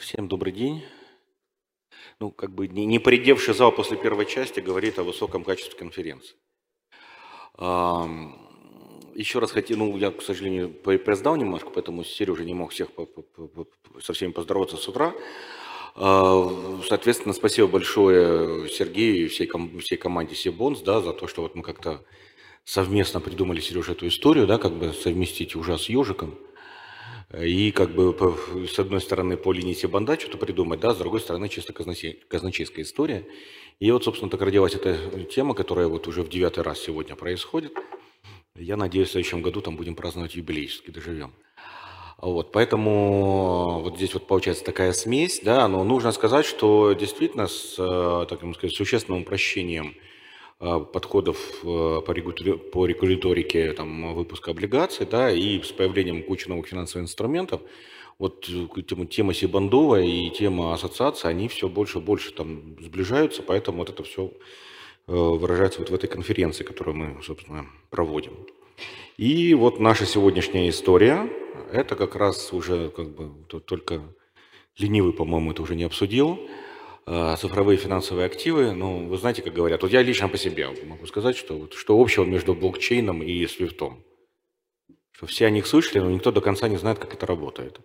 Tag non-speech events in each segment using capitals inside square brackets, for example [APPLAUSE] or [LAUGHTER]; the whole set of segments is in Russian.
Всем добрый день. Ну, как бы не, не поредевший зал после первой части говорит о высоком качестве конференции. Еще раз хотел, ну, я, к сожалению, признал немножко, поэтому Сережа не мог всех по, по, по, со всеми поздороваться с утра. А, соответственно, спасибо большое Сергею и всей, ком, всей команде Сибонс, да, за то, что вот мы как-то совместно придумали, Сережа, эту историю, да, как бы совместить ужас с ежиком. И как бы с одной стороны по линии Себанда что-то придумать, да, с другой стороны чисто казначейская история. И вот, собственно, так родилась эта тема, которая вот уже в девятый раз сегодня происходит. Я надеюсь, в следующем году там будем праздновать юбилейский, доживем. Вот, поэтому вот здесь вот получается такая смесь, да, но нужно сказать, что действительно с, э, так сказать, существенным упрощением подходов э, по, регуляторике там, выпуска облигаций, да, и с появлением кучи новых финансовых инструментов, вот тема, тема Сибандова и тема ассоциации, они все больше и больше там сближаются, поэтому вот это все выражается вот в этой конференции, которую мы, собственно, проводим. И вот наша сегодняшняя история, это как раз уже как бы только ленивый, по-моему, это уже не обсудил. А, цифровые финансовые активы, ну, вы знаете, как говорят, вот я лично по себе могу сказать, что, что общего между блокчейном и свифтом. Что все о них слышали, но никто до конца не знает, как это работает.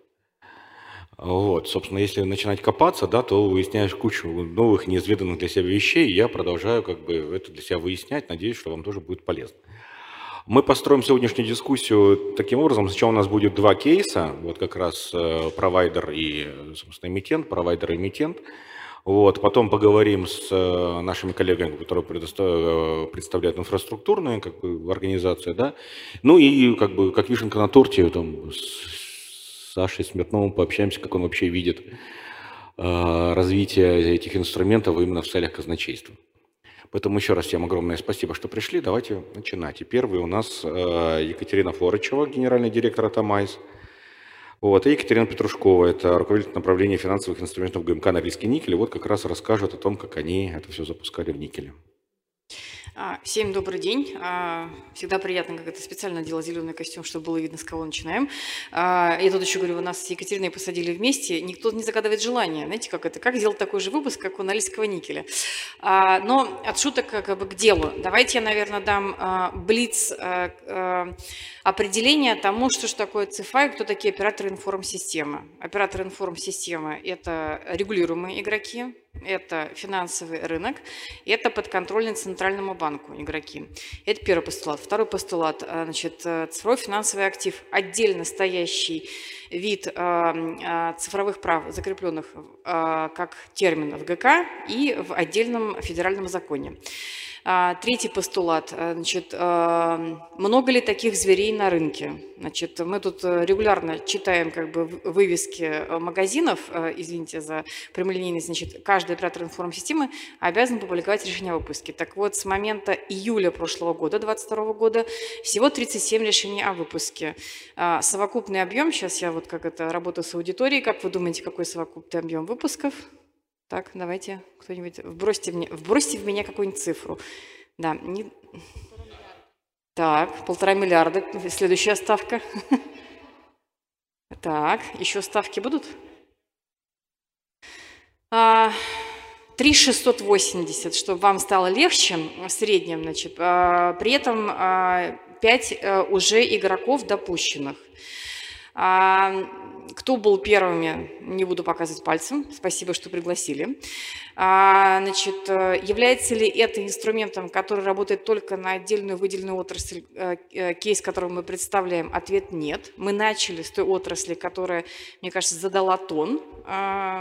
Вот, собственно, если начинать копаться, да, то выясняешь кучу новых, неизведанных для себя вещей, и я продолжаю как бы это для себя выяснять, надеюсь, что вам тоже будет полезно. Мы построим сегодняшнюю дискуссию таким образом. Сначала у нас будет два кейса, вот как раз э, провайдер и, собственно, эмитент, провайдер и эмитент. Вот, потом поговорим с э, нашими коллегами, которые э, представляют инфраструктурную как бы, организацию, да. Ну и как бы как вишенка на торте там, с Сашей Смирновым пообщаемся, как он вообще видит развитие этих инструментов именно в целях казначейства. Поэтому еще раз всем огромное спасибо, что пришли. Давайте начинать. И первый у нас э, Екатерина Флорычева, генеральный директор Атомайс. Вот, и Екатерина Петрушкова, это руководитель направления финансовых инструментов ГМК «Норильский никель». И вот как раз расскажет о том, как они это все запускали в никеле. А, всем добрый день. А, всегда приятно, как это специально делал зеленый костюм, чтобы было видно, с кого начинаем. А, я тут еще говорю, у нас с Екатериной посадили вместе, никто не загадывает желания. Знаете, как это? Как сделать такой же выпуск, как у Норильского никеля? Но от шуток как бы к делу. Давайте я, наверное, дам блиц определение тому, что же такое ЦИФА кто такие операторы информсистемы. Операторы информсистемы – это регулируемые игроки, это финансовый рынок, это подконтрольный центральному банку игроки. Это первый постулат. Второй постулат, э, значит, э, цифровой финансовый актив, отдельно стоящий вид э, цифровых прав, закрепленных как термин в ГК и в отдельном федеральном законе. А, третий постулат. Э, значит, э, много ли таких зверей на рынке? Значит, мы тут э, регулярно читаем как бы вывески магазинов, извините за прямолинейность, значит, каждый оператор информсистемы обязан публиковать решение о выпуске. Так вот, с момента июля прошлого года, 2022 года, всего 37 решений о выпуске. А, совокупный объем, сейчас я вот как это работаю с аудиторией, как вы думаете, какой совокупный объем выпусков? Так, давайте кто-нибудь вбросьте, мне, вбросьте в меня какую-нибудь цифру. Да, не... Так, полтора миллиарда. Следующая ставка. Так, еще ставки будут? А, 3680, чтобы вам стало легче в среднем, значит. А, при этом 5 а, э, уже игроков допущенных. А, кто был первыми, не буду показывать пальцем. Спасибо, что пригласили. А, значит, э, является ли это инструментом, который работает только на отдельную выделенную отрасль, э, э, кейс, который мы представляем? Ответ – нет. Мы начали с той отрасли, которая, мне кажется, задала тон,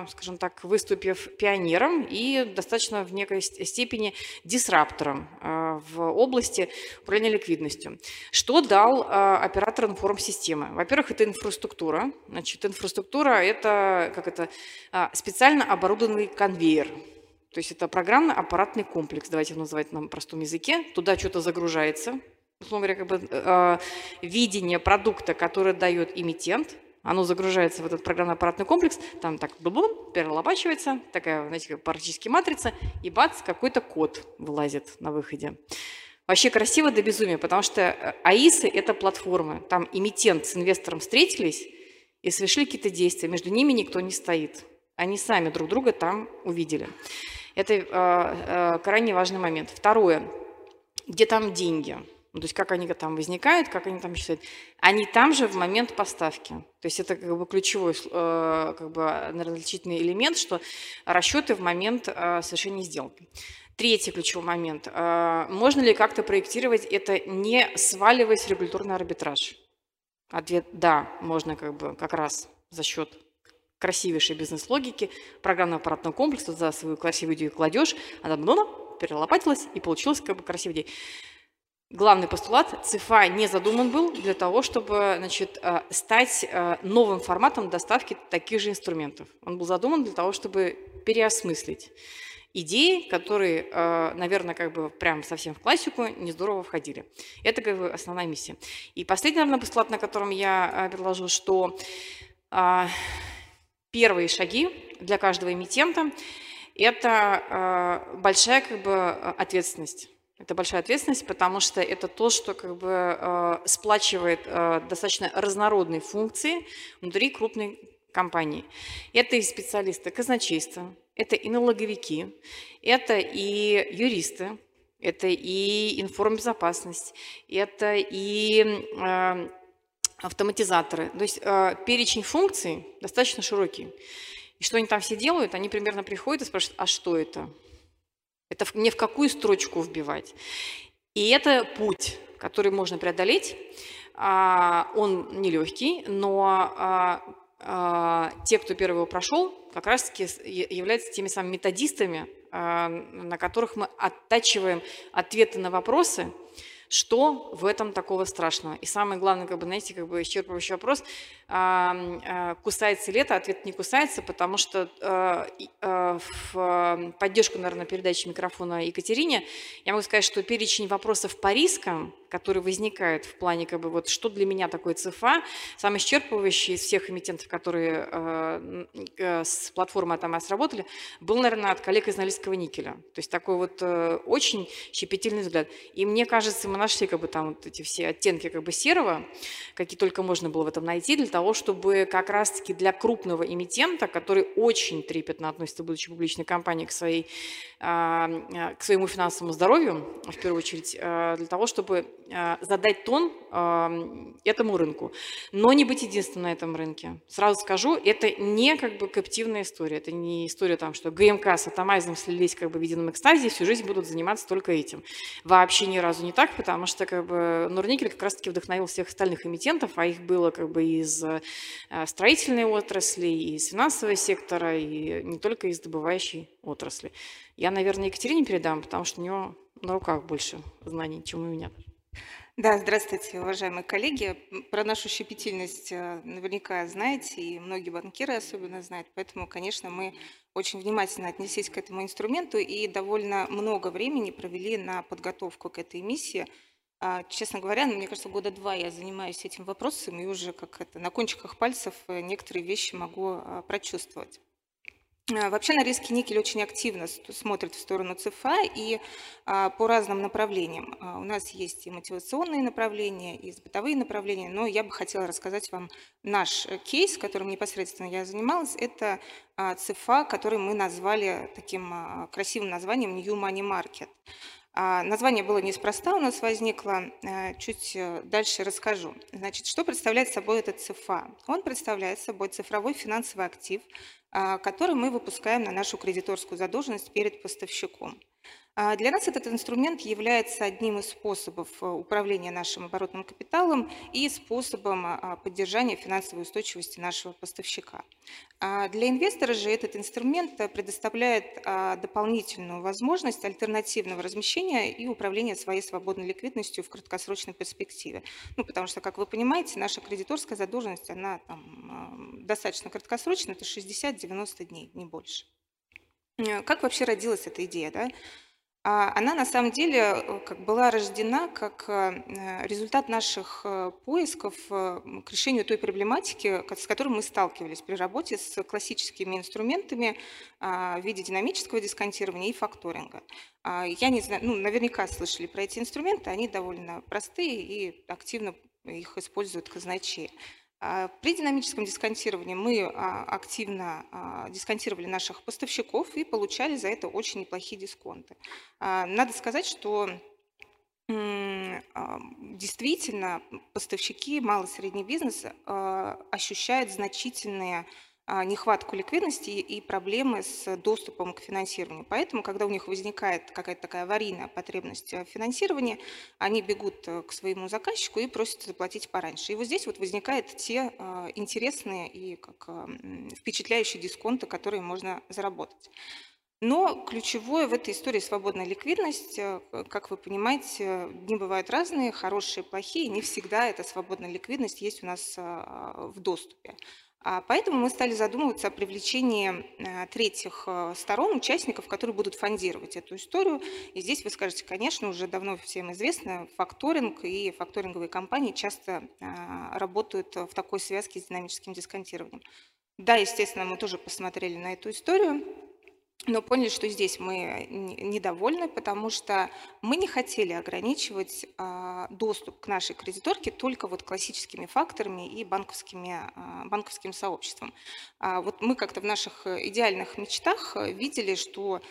скажем так, выступив пионером и достаточно в некой степени дисраптором в области управления ликвидностью. Что дал оператор информ-системы? Во-первых, это инфраструктура. Значит, инфраструктура – это, как это специально оборудованный конвейер. То есть это программно-аппаратный комплекс, давайте его называть на простом языке. Туда что-то загружается, условно говоря, как бы, э, видение продукта, который дает эмитент, оно загружается в этот программно-аппаратный комплекс, там так бум перелопачивается, такая, знаете, практически матрица, и бац, какой-то код вылазит на выходе. Вообще красиво до безумия, потому что э, АИСы – это платформы. Там эмитент с инвестором встретились и совершили какие-то действия. Между ними никто не стоит. Они сами друг друга там увидели. Это э, э, крайне важный момент. Второе. Где там деньги? Ну, то есть как они там возникают, как они там считают. Они там же в момент поставки. То есть это как бы ключевой э, как бы, различительный элемент, что расчеты в момент совершения сделки. Третий ключевой момент. Можно ли как-то проектировать это, не сваливаясь в регуляторный арбитраж? Ответ – да, можно как бы как раз за счет красивейшей бизнес-логики, программного аппаратного комплекса, за свою красивую идею кладешь, она перелопатилась и получилась как бы красивая идея главный постулат ЦИФА не задуман был для того, чтобы значит, э, стать э, новым форматом доставки таких же инструментов. Он был задуман для того, чтобы переосмыслить идеи, которые, э, наверное, как бы прям совсем в классику не здорово входили. Это как бы основная миссия. И последний, наверное, постулат, на котором я предложу, что первые шаги для каждого эмитента – это большая как бы ответственность. Это большая ответственность, потому что это то, что как бы э, сплачивает э, достаточно разнородные функции внутри крупной компании. Это и специалисты казначейства, это и налоговики, это и юристы, это и информбезопасность, это и э, автоматизаторы. То есть э, перечень функций достаточно широкий. И что они там все делают? Они примерно приходят и спрашивают, а что это? Это не в какую строчку вбивать. И это путь, который можно преодолеть. А, он нелегкий, но а, а, те, кто первый его прошел, как раз-таки являются теми самыми методистами, на которых мы оттачиваем ответы на вопросы, что в этом такого страшного? И самый главный, как бы, знаете, как бы исчерпывающий вопрос, а, кусается ли это? Ответ не кусается, потому что а, а, в поддержку, наверное, передачи микрофона Екатерине, я могу сказать, что перечень вопросов по рискам, которые возникают в плане, как бы, вот, что для меня такое ЦФА, самый исчерпывающий из всех эмитентов, которые э, с платформой там сработали, был, наверное, от коллег из Норильского никеля. То есть такой вот э, очень щепетильный взгляд. И мне кажется, мы нашли как бы там вот эти все оттенки как бы серого, какие только можно было в этом найти, для того, чтобы как раз-таки для крупного эмитента, который очень трепетно относится, будучи публичной компанией, к, своей, а, а, к своему финансовому здоровью, в первую очередь, а, для того, чтобы задать тон этому рынку, но не быть единственным на этом рынке. Сразу скажу, это не как бы коптивная история, это не история там, что ГМК с Атомайзом слились как бы в едином экстазе, всю жизнь будут заниматься только этим. Вообще ни разу не так, потому что как бы Норникель как раз-таки вдохновил всех остальных эмитентов, а их было как бы из э, строительной отрасли, из финансового сектора, и не только из добывающей отрасли. Я, наверное, Екатерине передам, потому что у нее на руках больше знаний, чем у меня. Да, здравствуйте, уважаемые коллеги. Про нашу щепетильность э, наверняка знаете, и многие банкиры особенно знают, поэтому, конечно, мы очень внимательно отнеслись к этому инструменту и довольно много времени провели на подготовку к этой миссии. А, честно говоря, ну, мне кажется, года два я занимаюсь этим вопросом, и уже как это на кончиках пальцев э, некоторые вещи могу а, прочувствовать. А, вообще Норильский никель очень активно смотрит в сторону ЦФА и а, по разным направлениям. А, у нас есть и мотивационные направления, и бытовые направления, но я бы хотела рассказать вам наш э, кейс, которым непосредственно я занималась. Это ЦФА, который мы назвали таким красивым названием New Money Market. Название было неспроста, у нас возникло, э, чуть э, дальше расскажу. Значит, что представляет собой этот ЦФА? Он представляет собой цифровой финансовый актив, а, который мы выпускаем на нашу кредиторскую задолженность перед поставщиком. А, для нас этот инструмент является одним из способов э, управления нашим оборотным капиталом и способом а, поддержания финансовой устойчивости нашего поставщика. Для инвестора же этот инструмент э, предоставляет дополнительную возможность альтернативного размещения и управления своей свободной ликвидностью в краткосрочной перспективе. Ну, потому что, как вы понимаете, наша кредиторская задолженность, она там, достаточно краткосрочная, это 60-90 дней, не больше. Э, как вообще родилась эта идея? Да? А, она на самом деле э, как была рождена как э, результат наших э, поисков к решению той проблематики, с которой мы сталкивались при работе с классическими инструментами а, в виде динамического дисконтирования и факторинга. А, я не знаю, ну, наверняка слышали про эти инструменты, они довольно простые и активно их используют казначеи. А, при динамическом дисконтировании мы а, активно а, дисконтировали наших поставщиков и получали за это очень неплохие дисконты. Надо сказать, что действительно поставщики, малый и средний бизнес ощущают значительные нехватку ликвидности и проблемы с доступом к финансированию. Поэтому, когда у них возникает какая-то такая аварийная потребность в финансировании, они бегут э, к своему заказчику и просят заплатить пораньше. И вот здесь вот возникают те а, интересные и как впечатляющие дисконты, которые можно заработать. Но ключевое в этой истории свободная ликвидность. Э, как вы понимаете, дни бывают разные, хорошие, плохие. Не всегда эта свободная ликвидность есть у нас в доступе. А поэтому мы стали задумываться о привлечении э, третьих э, сторон, участников, которые будут фондировать эту историю. И здесь вы скажете, конечно, уже давно всем известно, факторинг и факторинговые компании часто э, работают в такой связке с динамическим дисконтированием. Да, естественно, мы тоже посмотрели на эту историю но поняли, что здесь мы недовольны, потому что мы не хотели ограничивать а, доступ к нашей кредиторке только вот классическими факторами и банковскими, а, банковским сообществом. А вот мы как-то в наших идеальных мечтах видели, что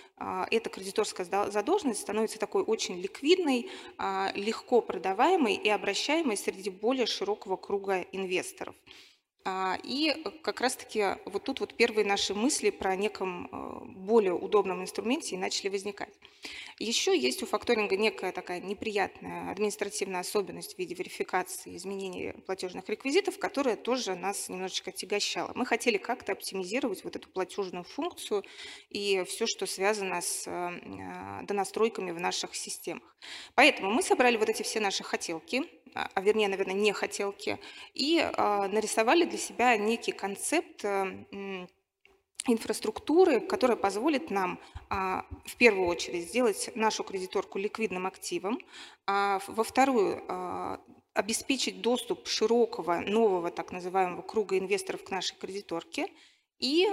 эта кредиторская задолженность становится такой очень ликвидной, легко продаваемой и обращаемой среди более широкого круга инвесторов. А, и как раз-таки вот тут вот первые наши мысли про неком э, более удобном инструменте и начали возникать. Еще есть у факторинга некая такая неприятная административная особенность в виде верификации изменений платежных реквизитов, которая тоже нас немножечко отягощала. Мы хотели как-то оптимизировать вот эту платежную функцию и все, что связано с э, донастройками в наших системах. Поэтому мы собрали вот эти все наши хотелки, а вернее, наверное, не хотелки, и а, нарисовали для себя некий концепт э, инфраструктуры, которая позволит нам а, в первую очередь сделать нашу кредиторку ликвидным активом, а во вторую обеспечить доступ широкого нового так называемого круга инвесторов к нашей кредиторке и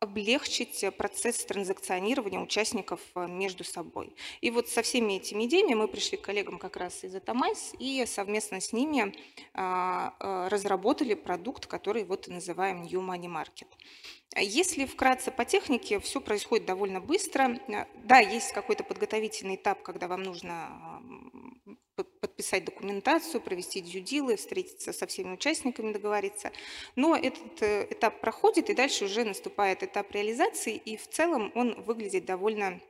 облегчить э, процесс транзакционирования участников э, между собой. И вот со всеми этими идеями мы пришли к коллегам как раз из Атомайс и совместно с ними а, э, разработали продукт, который вот и называем New Money Market. Если вкратце по технике, все происходит довольно быстро. Да, есть какой-то подготовительный этап, когда вам нужно подписать документацию, провести due dil ы, встретиться со всеми участниками, договориться. Но этот э, этап проходит, и дальше уже наступает этап реализации, и в целом он выглядит довольно а,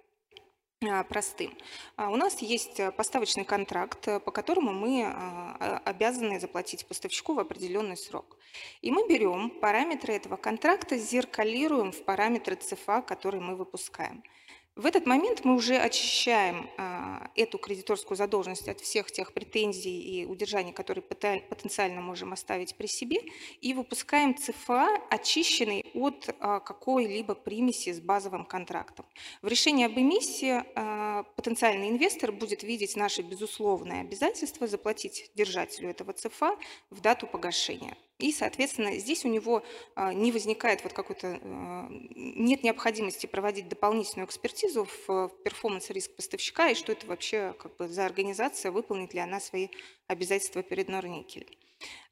простым. А, у нас есть э, поставочный контракт, э, по которому мы а, обязаны заплатить поставщику в определенный срок. И мы берем параметры этого контракта, зеркалируем в параметры ЦФА, которые мы выпускаем. В этот момент мы уже очищаем а, эту кредиторскую задолженность от всех тех претензий и удержаний, которые потенциально можем оставить при себе, и выпускаем ЦФА, очищенный от а, какой-либо примеси с базовым контрактом. В решении об эмиссии а, потенциальный инвестор будет видеть наше безусловное обязательство заплатить держателю этого ЦФА в дату погашения. И, соответственно, здесь у него а, не возникает вот какой-то, а, нет необходимости проводить дополнительную экспертизу в performance-риск поставщика и что это вообще как бы за организация, выполнит ли она свои обязательства перед Норникелем.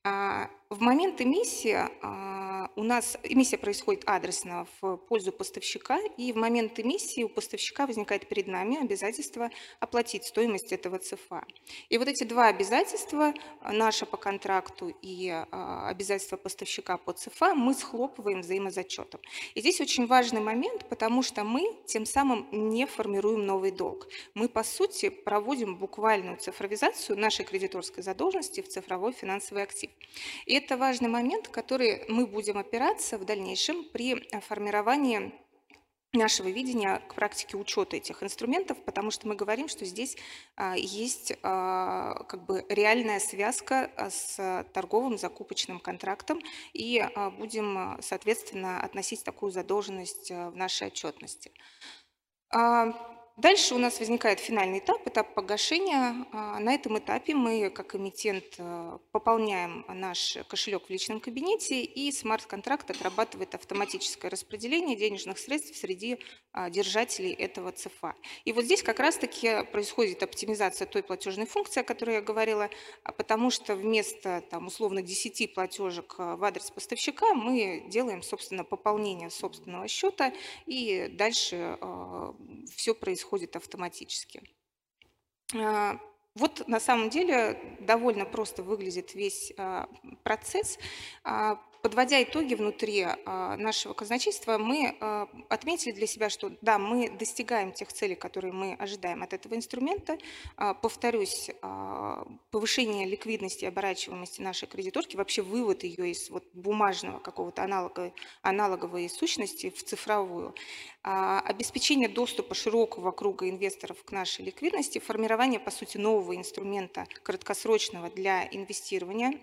А, в момент эмиссии а, у нас эмиссия происходит адресно в пользу поставщика, и в момент эмиссии у поставщика возникает перед нами обязательство оплатить стоимость этого ЦФА. И вот эти два обязательства, наше по контракту и а, обязательство поставщика по ЦФА, мы схлопываем взаимозачетом. И здесь очень важный момент, потому что мы тем самым не формируем новый долг. Мы, по сути, проводим буквальную цифровизацию нашей кредиторской задолженности в цифровой финансовый актив. И это важный момент, который мы будем опираться в дальнейшем при формировании нашего видения к практике учета этих инструментов, потому что мы говорим, что здесь а, есть а, как бы реальная связка а, с торговым закупочным контрактом и будем, соответственно, относить такую задолженность в нашей отчетности. Дальше у нас возникает финальный этап, этап погашения. А, на этом этапе мы, как эмитент, э, пополняем наш кошелек в личном кабинете, и смарт-контракт отрабатывает автоматическое распределение денежных средств среди а, держателей этого ЦФА. И вот здесь как раз-таки происходит оптимизация той платежной функции, о которой я говорила, а, потому что вместо там, условно 10 платежек в адрес поставщика мы делаем, собственно, пополнение собственного счета, и дальше все происходит происходит автоматически. А, вот на самом деле довольно просто выглядит весь а, процесс. Подводя итоги внутри а, нашего казначейства, мы а, отметили для себя, что да, мы достигаем тех целей, которые мы ожидаем от этого инструмента. А, повторюсь, повышение ликвидности и оборачиваемости нашей кредиторки, вообще вывод ее из вот бумажного какого-то аналога, аналоговой сущности в цифровую, обеспечение доступа широкого круга инвесторов к нашей ликвидности, формирование, по сути, нового инструмента краткосрочного для инвестирования.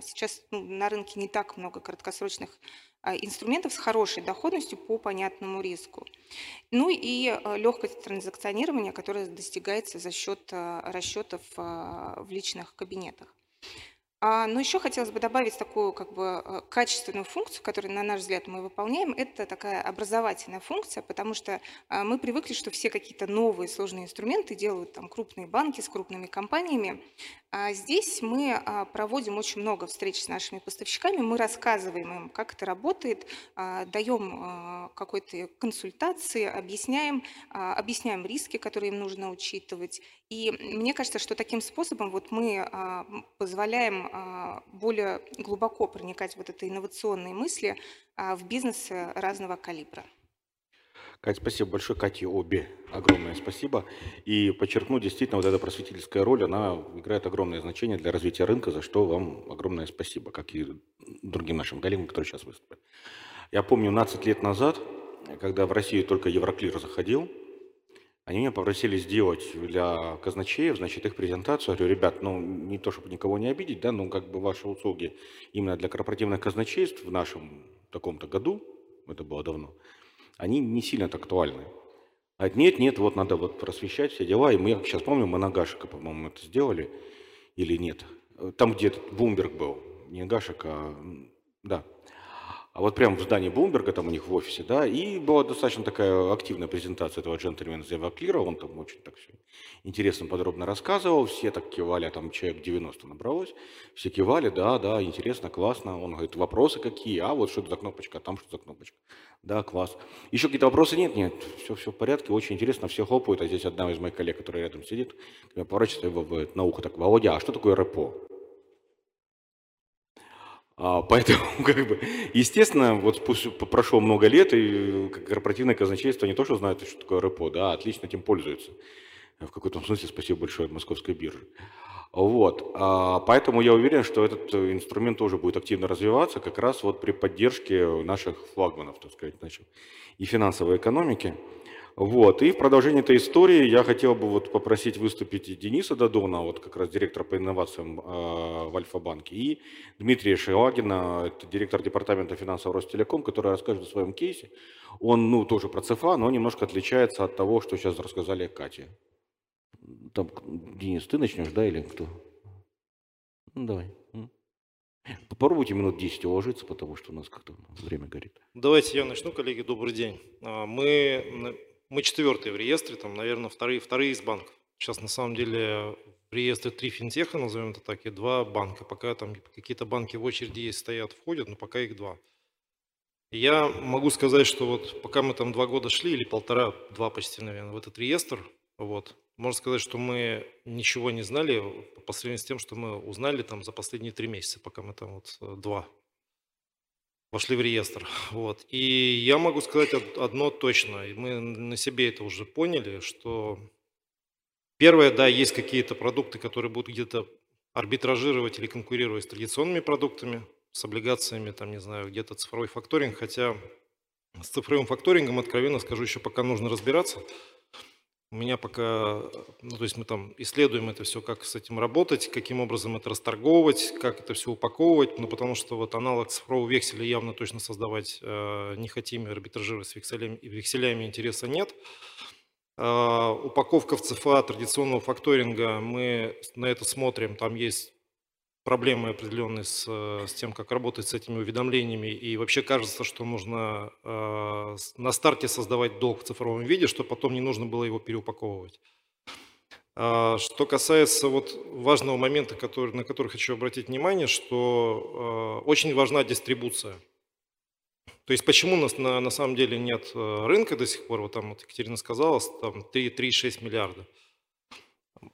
Сейчас ну, на рынке не так много краткосрочных а, инструментов с хорошей доходностью по понятному риску. Ну и а, легкость транзакционирования, которая достигается за счет а, расчетов в личных кабинетах. А, но еще хотелось бы добавить такую как бы э, качественную функцию, которую, на наш взгляд, мы выполняем. Это такая образовательная функция, потому что а, мы привыкли, что все какие-то новые сложные инструменты делают там крупные банки с крупными компаниями. А здесь мы проводим очень много встреч с нашими поставщиками, мы рассказываем им, как это работает, даем какой-то консультации, объясняем, объясняем риски, которые им нужно учитывать. И мне кажется, что таким способом вот мы позволяем а, более глубоко проникать вот этой инновационные мысли а, в бизнесе разного калибра. Катя, спасибо большое. Кате обе огромное спасибо. И подчеркну, действительно, вот эта просветительская роль, она играет огромное значение для развития рынка, за что вам огромное спасибо, как и другим нашим коллегам, которые сейчас выступят. Я помню, 15 лет назад, когда в Россию только Евроклир заходил, они меня попросили сделать для казначеев, значит, их презентацию. Я говорю, ребят, ну, не то, чтобы никого не обидеть, да, но как бы ваши услуги именно для корпоративных казначейств в нашем таком-то году, это было давно, они не сильно актуальны. А нет, нет, вот надо вот просвещать все дела. И мы, я сейчас помню, мы на Гашика, по-моему, это сделали или нет. Там, где Бумберг был, не Гашик, а да, а вот прямо в здании Блумберга, там у них в офисе, да, и была достаточно такая активная презентация этого джентльмена Зева Клира, он там очень так все интересно, подробно рассказывал, все так кивали, а там человек 90 набралось, все кивали, да, да, интересно, классно, он говорит, вопросы какие, а вот что это за кнопочка, а там что за кнопочка, да, класс. Еще какие-то вопросы? Нет? Нет, все, все в порядке, очень интересно, все хлопают, а здесь одна из моих коллег, которая рядом сидит, поворачивается его на ухо так, Володя, а что такое рэпо? А, поэтому, [LAUGHS] как бы, естественно, вот прошло много лет, и корпоративное казначейство не то, что знает, что такое РПО, да, отлично этим пользуется. В каком-то смысле спасибо большое московской биржи. Вот. А, поэтому я уверен, что этот инструмент тоже будет активно развиваться как раз вот при поддержке наших флагманов, так сказать, значит, и финансовой экономики. Вот. И в продолжение этой истории я хотел бы вот попросить выступить Дениса Дадона, вот как раз директора по инновациям э, в Альфа-банке, и Дмитрия Шелагина, это директор департамента финансов Ростелеком, который расскажет о своем кейсе. Он, ну, тоже про ЦФА, но немножко отличается от того, что сейчас рассказали Кате. Там, Денис, ты начнешь, да, или кто? Ну, давай. Попробуйте минут 10 уложиться, потому что у нас как-то время горит. Давайте я начну, коллеги, добрый день. А, мы мы четвертые в реестре, там, наверное, вторые, вторые из банков. Сейчас на самом деле в реестре три финтеха, назовем это так, и два банка. Пока там какие-то банки в очереди есть, стоят, входят, но пока их два. Я могу сказать, что вот пока мы там два года шли, или полтора, два почти, наверное, в этот реестр, вот, можно сказать, что мы ничего не знали по сравнению с тем, что мы узнали там за последние три месяца, пока мы там вот э, два вошли в реестр. Вот. И я могу сказать одно точно, и мы на себе это уже поняли, что первое, да, есть какие-то продукты, которые будут где-то арбитражировать или конкурировать с традиционными продуктами, с облигациями, там, не знаю, где-то цифровой факторинг, хотя с цифровым факторингом, откровенно скажу, еще пока нужно разбираться. У меня пока, ну, то есть мы там исследуем это все, как с этим работать, каким образом это расторговывать, как это все упаковывать, ну, потому что вот аналог цифрового векселя явно точно создавать э, не хотим, и с векселями, векселями интереса нет. А, упаковка в ЦФА традиционного факторинга, мы на это смотрим, там есть проблемы определенные с, с тем, как работать с этими уведомлениями. И вообще кажется, что нужно э, на старте создавать долг в цифровом виде, чтобы потом не нужно было его переупаковывать. А, что касается вот важного момента, который, на который хочу обратить внимание, что э, очень важна дистрибуция. То есть почему у нас на, на самом деле нет э, рынка до сих пор, вот там вот Екатерина сказала, там 3,6 миллиарда.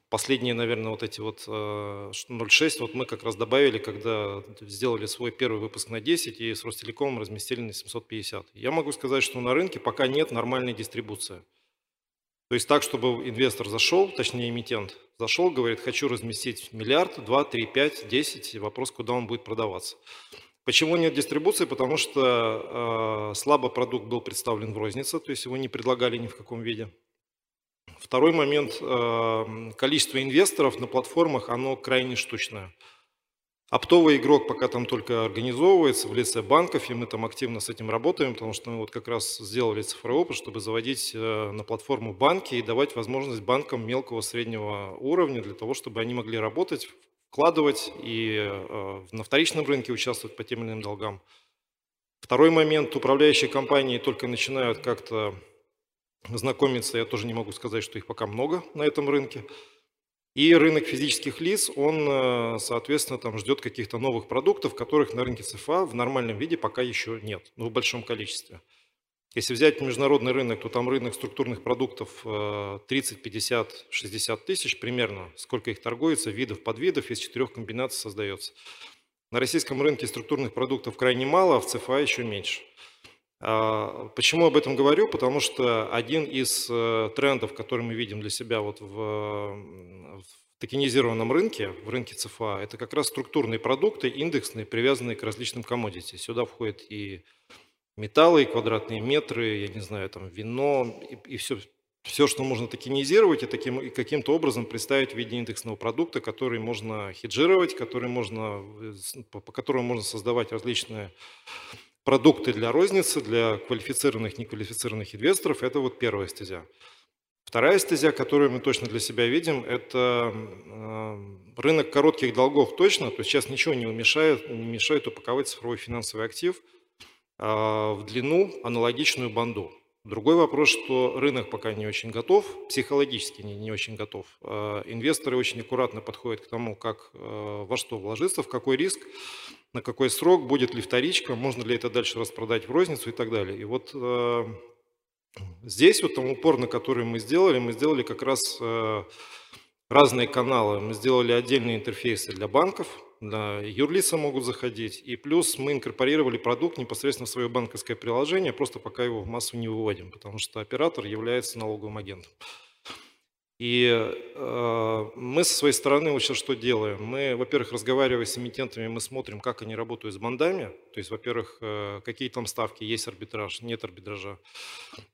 Последние, наверное, вот эти вот 0,6 э, вот мы как раз добавили, когда сделали свой первый выпуск на 10 и с Ростелекомом разместили на 750. Я могу сказать, что на рынке пока нет нормальной дистрибуции. То есть так, чтобы инвестор зашел, точнее эмитент, зашел, говорит, хочу разместить миллиард, 2, 3, 5, 10, и вопрос, куда он будет продаваться. Почему нет дистрибуции? Потому что э, слабо продукт был представлен в рознице, то есть его не предлагали ни в каком виде. Второй момент, э, количество инвесторов на платформах, оно крайне штучное. Оптовый игрок пока там только организовывается в лице банков, и мы там активно с этим работаем, потому что мы вот как раз сделали цифровой опыт, чтобы заводить э, на платформу банки и давать возможность банкам мелкого среднего уровня для того, чтобы они могли работать вкладывать и э, на вторичном рынке участвовать по тем или иным долгам. Второй момент, управляющие компании только начинают как-то знакомиться, я тоже не могу сказать, что их пока много на этом рынке. И рынок физических лиц, он, э, соответственно, там ждет каких-то новых продуктов, которых на рынке ЦФА в нормальном виде пока еще нет, но в большом количестве. Если взять международный рынок, то там рынок структурных продуктов 30, 50, 60 тысяч примерно. Сколько их торгуется, видов, подвидов, из четырех комбинаций создается. На российском рынке структурных продуктов крайне мало, а в ЦФА еще меньше. А, почему об этом говорю? Потому что один из э, трендов, который мы видим для себя вот в, в токенизированном рынке, в рынке ЦФА, это как раз структурные продукты, индексные, привязанные к различным коммодити. Сюда входит и металлы, и квадратные метры, я не знаю, там вино и, и все, все, что можно токенизировать и, таким, и каким-то образом представить в виде индексного продукта, который можно хеджировать, который можно, по, по которому можно создавать различные продукты для розницы, для квалифицированных, неквалифицированных инвесторов. Это вот первая стезя. Вторая стезя, которую мы точно для себя видим, это э, рынок коротких долгов точно. То есть сейчас ничего не мешает, не мешает упаковать цифровой финансовый актив – а, в длину аналогичную банду. Другой вопрос, что рынок пока не очень готов, психологически не, не очень готов. А, инвесторы очень аккуратно подходят к тому, как, во что вложиться, в какой риск, на какой срок, будет ли вторичка, можно ли это дальше распродать в розницу и так далее. И вот здесь вот там упор, на который мы сделали, мы сделали как раз разные каналы. Мы сделали отдельные интерфейсы для банков, да, юрлица могут заходить. И плюс мы инкорпорировали продукт непосредственно в свое банковское приложение, просто пока его в массу не выводим, потому что оператор является налоговым агентом. И э, мы со своей стороны сейчас что делаем? Мы, во-первых, разговаривая с эмитентами, мы смотрим, как они работают с бандами. То есть, во-первых, э, какие там ставки, есть арбитраж, нет арбитража,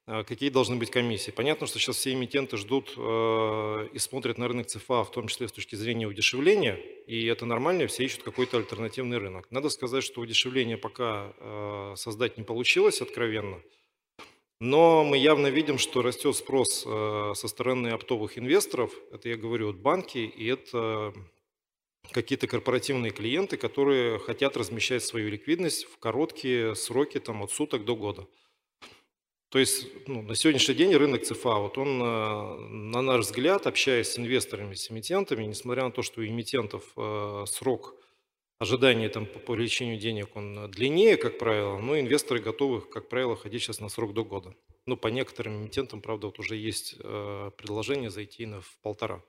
э, какие должны быть комиссии. Понятно, что сейчас все эмитенты ждут э, и смотрят на рынок ЦФА, в том числе с точки зрения удешевления, и это нормально, все ищут какой-то альтернативный рынок. Надо сказать, что удешевление пока э, создать не получилось откровенно. Но мы явно видим, что растет спрос э, со стороны оптовых инвесторов. Это я говорю от банки, и это какие-то корпоративные клиенты, которые хотят размещать свою ликвидность в короткие сроки, там, от суток до года. То есть ну, на сегодняшний день рынок ЦФА, вот он, э, на наш взгляд, общаясь с инвесторами, с эмитентами, несмотря на то, что у эмитентов э, срок ожидание там, по привлечению денег он длиннее, как правило, но инвесторы готовы, как правило, ходить сейчас на срок до года. Ну, по некоторым эмитентам, правда, вот уже есть э, предложение зайти на в полтора.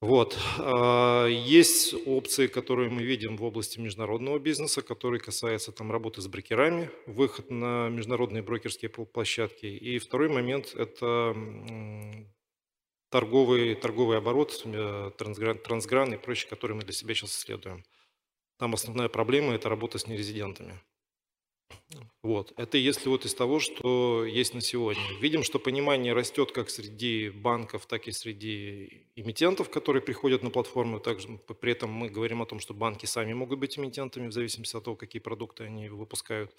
Вот. Э, есть опции, которые мы видим в области международного бизнеса, которые касаются там, работы с брокерами, выход на международные брокерские площадки. И второй момент – это торговый, торговый оборот, э, трансгран, трансгран и прочее, которые мы для себя сейчас исследуем. Там основная проблема – это работа с нерезидентами. Вот. Это если вот из того, что есть на сегодня. Видим, что понимание растет как среди банков, так и среди эмитентов, которые приходят на платформу. Также при этом мы говорим о том, что банки сами могут быть эмитентами в зависимости от того, какие продукты они выпускают.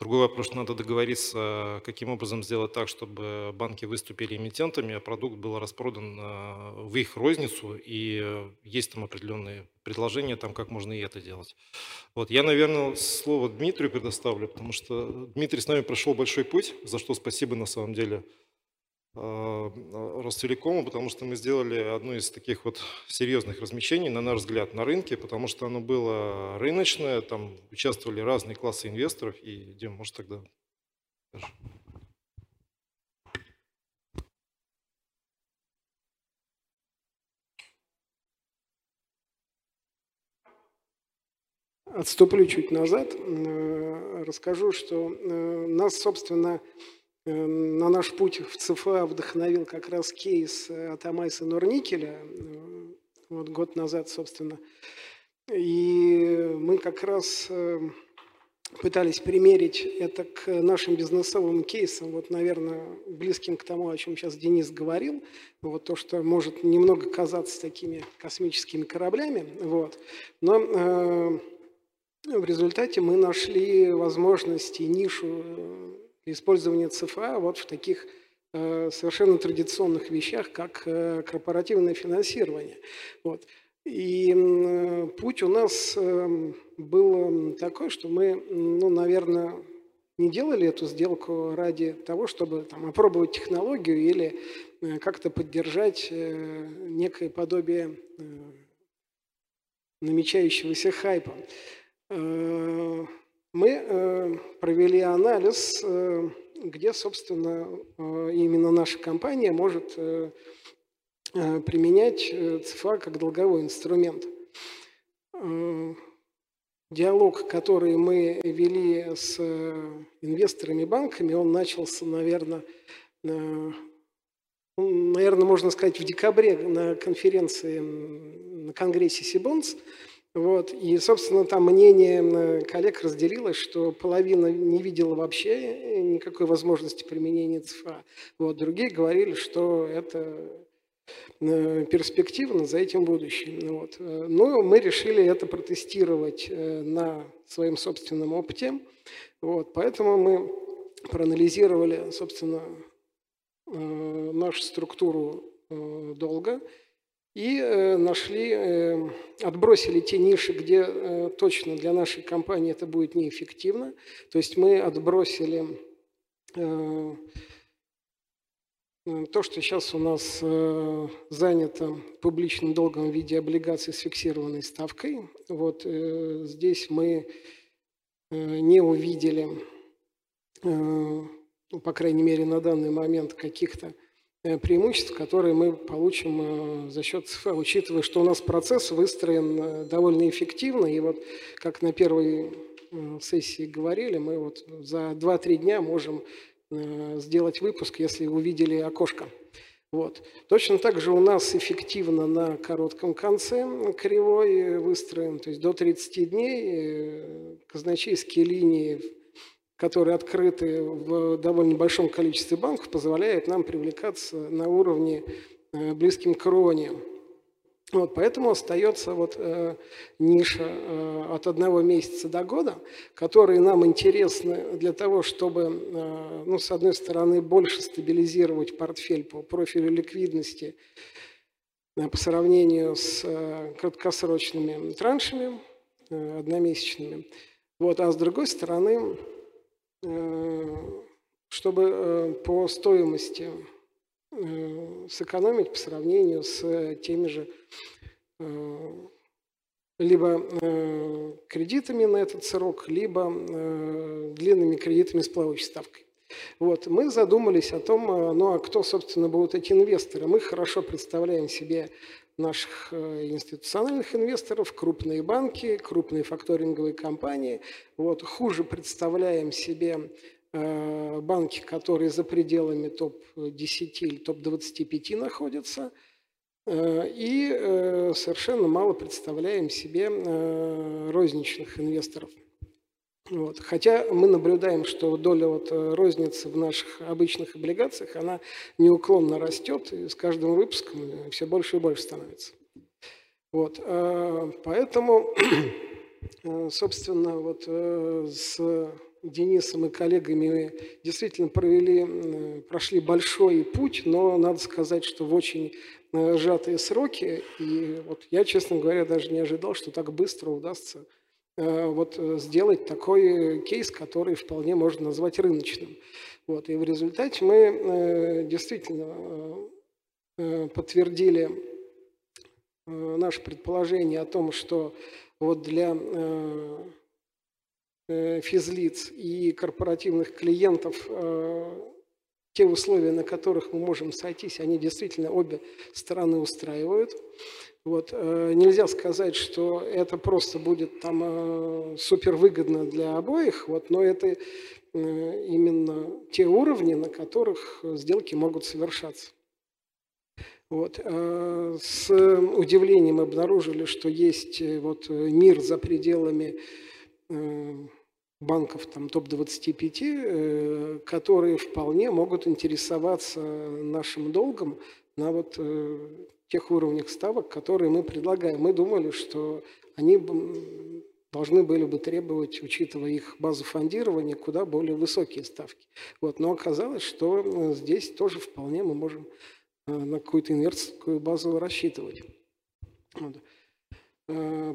Другой вопрос, что надо договориться, каким образом сделать так, чтобы банки выступили эмитентами, а продукт был распродан э, в их розницу, и э, есть там определенные предложения, там, как можно и это делать. Вот, я, наверное, слово Дмитрию предоставлю, потому что Дмитрий с нами прошел большой путь, за что спасибо на самом деле. Э, Ростелекому, потому что мы сделали одно из таких вот серьезных размещений, на наш взгляд, на рынке, потому что оно было рыночное, там участвовали разные классы инвесторов, и, Дим, может тогда? Отступлю чуть назад, э, расскажу, что э, нас, собственно, на наш путь в ЦФА вдохновил как раз кейс э, от Амайса Норникеля, э, вот год назад, собственно. И мы как раз эм, пытались примерить это к нашим бизнесовым кейсам, вот, наверное, близким к тому, о чем сейчас Денис говорил, вот то, что может немного казаться такими космическими кораблями, вот. но э, в результате мы нашли возможности, нишу э, использование ЦФА вот в таких э, совершенно традиционных вещах, как э, корпоративное финансирование. Вот. И э, путь у нас был такой, что мы, ну, наверное, не делали эту сделку ради того, чтобы там, опробовать технологию или как-то поддержать некое подобие намечающегося хайпа. Мы э, провели анализ, э, где, собственно, э, именно наша компания может применять ЦФА как долговой инструмент. Диалог, который мы вели с инвесторами банками, он начался, наверное, наверное, можно сказать, в декабре на конференции, на конгрессе Сибонс – вот. И, собственно, там мнение коллег разделилось, что половина не видела вообще э, никакой возможности применения ЦФА. Вот. Другие говорили, что это э, перспективно, за этим будущее. Вот. Э, но мы решили это протестировать на своем собственном опыте. Вот. Поэтому мы проанализировали, собственно, нашу структуру долга – и э, нашли, э, отбросили те ниши, где э, точно для нашей компании это будет неэффективно. То есть мы отбросили то, что сейчас у нас занято публичным долгом в виде облигаций с фиксированной ставкой. Вот здесь мы не увидели, ну, по крайней мере, на данный момент каких-то преимуществ, которые мы получим э, за счет учитывая, что у нас процесс выстроен э, довольно эффективно. И вот как на первой сессии говорили, мы вот за 2-3 дня можем сделать выпуск, если увидели окошко. Вот. Точно так же у нас эффективно на коротком конце кривой выстроен, то есть до 30 дней казначейские линии которые открыты в довольно большом количестве банков, позволяют нам привлекаться на уровне э, близким к кроне. Вот, поэтому остается вот, э, ниша э, от одного месяца до года, которые нам интересны для того, чтобы, э, ну, с одной стороны, больше стабилизировать портфель по профилю ликвидности э, по сравнению с э, краткосрочными траншами э, одномесячными. Вот, а с другой стороны, чтобы э, по стоимости э, сэкономить по сравнению с теми же либо кредитами на этот срок, либо длинными кредитами с плавающей ставкой. Вот. Мы задумались о том, ну а кто, собственно, будут эти инвесторы. Мы хорошо представляем себе наших э, институциональных инвесторов, крупные банки, крупные факторинговые компании. Вот, хуже представляем себе э, банки, которые за пределами топ-10 или топ-25 находятся. Э, и совершенно мало представляем себе розничных инвесторов. Вот. Хотя мы наблюдаем, что доля вот э, розницы в наших обычных облигациях, она неуклонно растет, и с каждым выпуском все больше и больше становится. Вот. Э, поэтому, [CLEARS THROAT] э, собственно, вот с Денисом и коллегами действительно провели, прошли большой путь, но надо сказать, что в очень сжатые сроки. И вот я, честно говоря, даже не ожидал, что так быстро удастся вот сделать такой кейс, который вполне можно назвать рыночным. Вот, и в результате мы действительно подтвердили наше предположение о том, что вот для Э, физлиц и корпоративных клиентов, э, те условия, на которых мы можем сойтись, они действительно обе стороны устраивают. Вот. Э, нельзя сказать, что это просто будет там супер выгодно для обоих, вот, но это именно те уровни, на которых сделки могут совершаться. Вот. С удивлением обнаружили, что есть вот мир за пределами банков там топ-25, э, которые вполне могут интересоваться нашим долгом на вот э, тех уровнях ставок, которые мы предлагаем. Мы думали, что они должны были бы требовать, учитывая их базу фондирования, куда более высокие ставки. Вот. Но оказалось, что э, здесь тоже вполне мы можем на какую-то инвесторскую базу рассчитывать. Вот.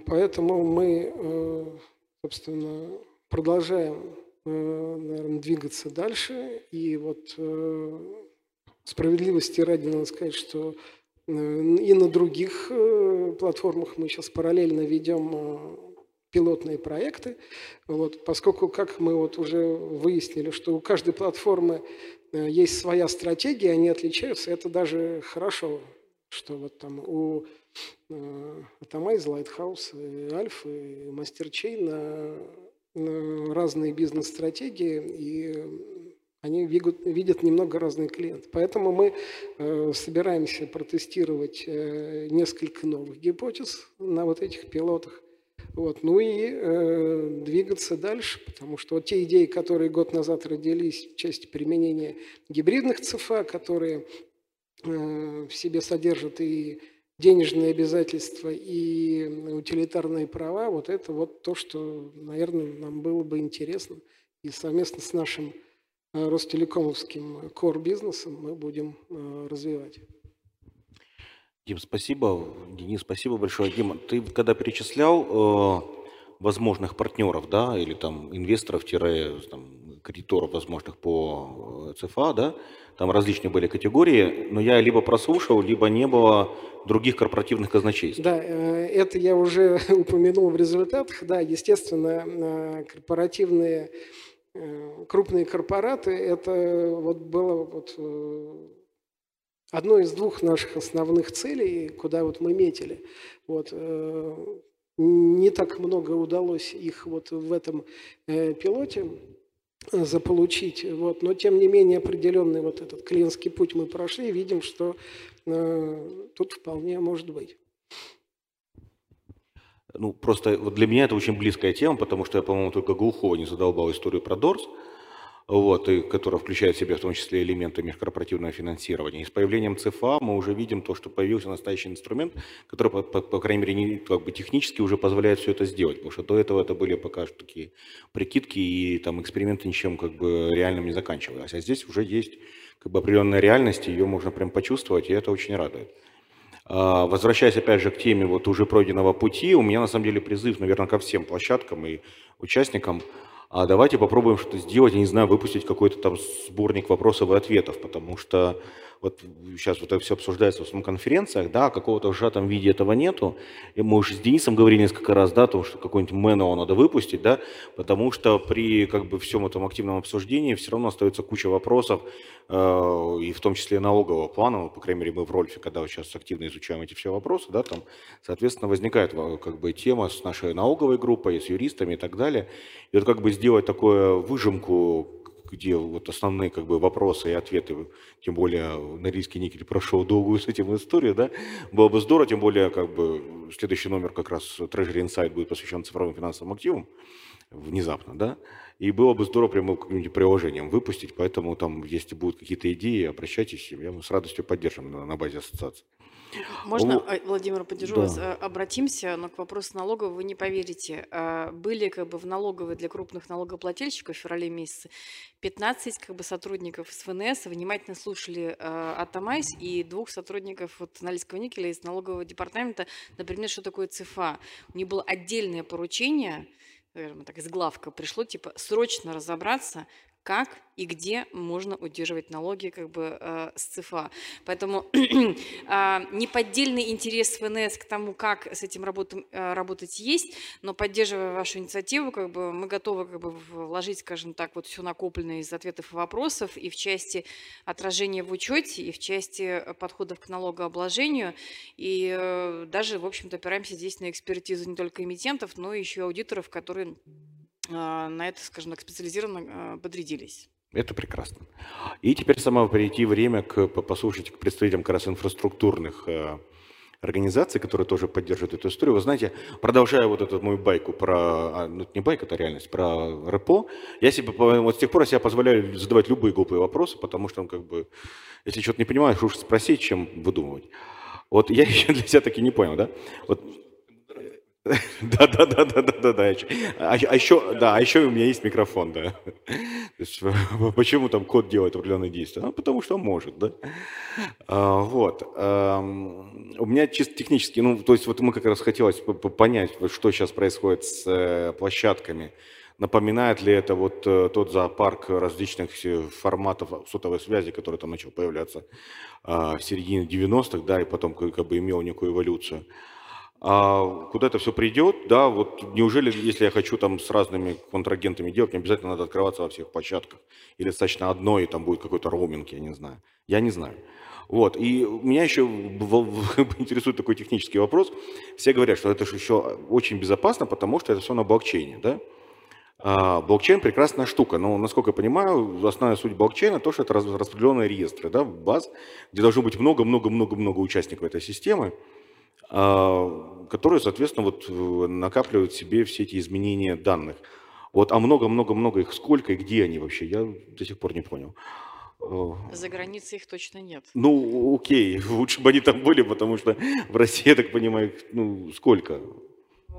Поэтому мы, собственно, продолжаем, э, наверное, двигаться дальше. И вот э, справедливости ради надо сказать, что э, и на других платформах мы сейчас параллельно ведем пилотные проекты, вот, поскольку, как мы вот уже выяснили, что у каждой платформы есть своя стратегия, они отличаются, это даже хорошо, что вот там у Атомайз, Lighthouse, Альфа и разные бизнес-стратегии, и они видят, видят немного разные клиенты. Поэтому мы э, собираемся протестировать э, несколько новых гипотез на вот этих пилотах. Вот. Ну и э, двигаться дальше, потому что вот те идеи, которые год назад родились в части применения гибридных ЦФА, которые э, в себе содержат и денежные обязательства и утилитарные права, вот это вот то, что, наверное, нам было бы интересно. И совместно с нашим Ростелекомовским кор-бизнесом мы будем э, развивать. Дим, спасибо. Денис, спасибо большое. Дима, ты когда перечислял э, возможных партнеров, да, или там инвесторов, там, кредиторов возможных по ЦФА, да, там различные были категории, но я либо прослушал, либо не было других корпоративных казначейств. Да, э, это я уже [LAUGHS] упомянул в результатах. Да, естественно, э, корпоративные э, крупные корпораты, это вот было вот одно из двух наших основных целей, куда вот мы метили. Вот, не так много удалось их вот в этом пилоте заполучить. Вот. Но, тем не менее, определенный вот этот клиентский путь мы прошли, видим, что э, тут вполне может быть. Ну, просто вот для меня это очень близкая тема, потому что я, по-моему, только глухого не задолбал историю про Дорс вот, и которая включает в себя в том числе элементы межкорпоративного финансирования. И с появлением ЦФА мы уже видим то, что появился настоящий инструмент, который, по, по, по крайней мере, не, как бы технически уже позволяет все это сделать, потому что до этого это были пока что такие прикидки и там эксперименты ничем как бы реальным не заканчивались. А здесь уже есть как бы определенная реальность, ее можно прям почувствовать, и это очень радует. А, возвращаясь опять же к теме вот уже пройденного пути, у меня на самом деле призыв, наверное, ко всем площадкам и участникам – а давайте попробуем что-то сделать, я не знаю, выпустить какой-то там сборник вопросов и ответов, потому что вот сейчас вот это все обсуждается в основном конференциях, да, какого-то в сжатом виде этого нету. И мы уже с Денисом говорили несколько раз, да, то, что какой-нибудь МНО надо выпустить, да, потому что при как бы всем этом активном обсуждении все равно остается куча вопросов, э, и в том числе налогового плана, по крайней мере, мы в Рольфе, когда вот сейчас активно изучаем эти все вопросы, да, там, соответственно, возникает как бы тема с нашей налоговой группой, с юристами и так далее. И вот как бы сделать такую выжимку где вот основные как бы вопросы и ответы, тем более Норильский никель прошел долгую с этим историю, да, было бы здорово, тем более как бы следующий номер как раз Treasury Insight будет посвящен цифровым финансовым активам, внезапно, да, и было бы здорово прямо каким-нибудь приложением выпустить, поэтому там, если будут какие-то идеи, обращайтесь, я с радостью поддержим на, на базе ассоциации. Можно, О, э, Владимир, поддержу Да. вас, э, обратимся, но к вопросу налогов вы не поверите. А, Были как бы в налоговой для крупных налогоплательщиков в феврале месяце 15 как бы сотрудников из ФНС внимательно слушали э, Атамайс и двух сотрудников вот Норильского никеля из налогового департамента, например, что такое ЦФА. У них было отдельное поручение, скажем так, из главка пришло, типа, срочно разобраться, как и где можно удерживать налоги как бы э, с ЦФА. Поэтому [CLEARS THROAT] а, неподдельный интерес ФНС к тому, как с этим работам, э, работать есть, но поддерживая вашу инициативу, как бы мы готовы как бы вложить, скажем так, вот все накопленное из ответов и вопросов и в части отражения в учете, и в части э, подходов к налогообложению, и э, даже, в общем-то, опираемся здесь на экспертизу не только эмитентов, но еще и аудиторов, которые на это, скажем так, специализированно а, подрядились. Это прекрасно. И теперь самое прийти время к, по- послушать к представителям как раз инфраструктурных э, организаций, которые тоже поддерживают эту историю. Вы знаете, продолжая вот эту мою байку про, а, ну, не байка, это реальность, про рэпо, я себе, вот с тех пор я себе позволяю задавать любые глупые вопросы, потому что, ну, как бы, если что-то не понимаешь, лучше спросить, чем выдумывать. Вот я [LAUGHS] еще для себя таки не понял, да? Вот да, да, да, да, да, да, да. А, еще, да, а еще у меня есть микрофон, да. [LAUGHS] Почему там код делает определенные действия? А потому что может, да. А, вот. У меня чисто технически, ну, то есть вот мы как раз хотелось понять, что сейчас происходит с э, площадками. Напоминает ли это вот э, тот зоопарк различных э, форматов сотовой связи, который там начал появляться а, в середине 90-х, да, и потом как бы имел некую эволюцию. А куда это все придет, да, вот неужели, если я хочу там с разными контрагентами делать, не обязательно надо открываться во всех площадках, или достаточно одной, и там будет какой-то роуминг, я не знаю. Я не знаю. Вот, и меня еще [LAUGHS] интересует такой технический вопрос. Все говорят, что это же еще очень безопасно, потому что это все на блокчейне, да? А, блокчейн прекрасная штука, но, насколько я понимаю, основная суть блокчейна то, что это распределенные реестры, да, баз, где должно быть много-много-много-много участников этой системы, которые, соответственно, вот э, накапливают в себе все эти изменения данных. Вот, а много-много-много их сколько и где они вообще, я до сих пор не понял. Э, За границей их точно нет. Ну, окей, [LAUGHS] лучше бы они там были, потому что в России, я так понимаю, их, ну, сколько?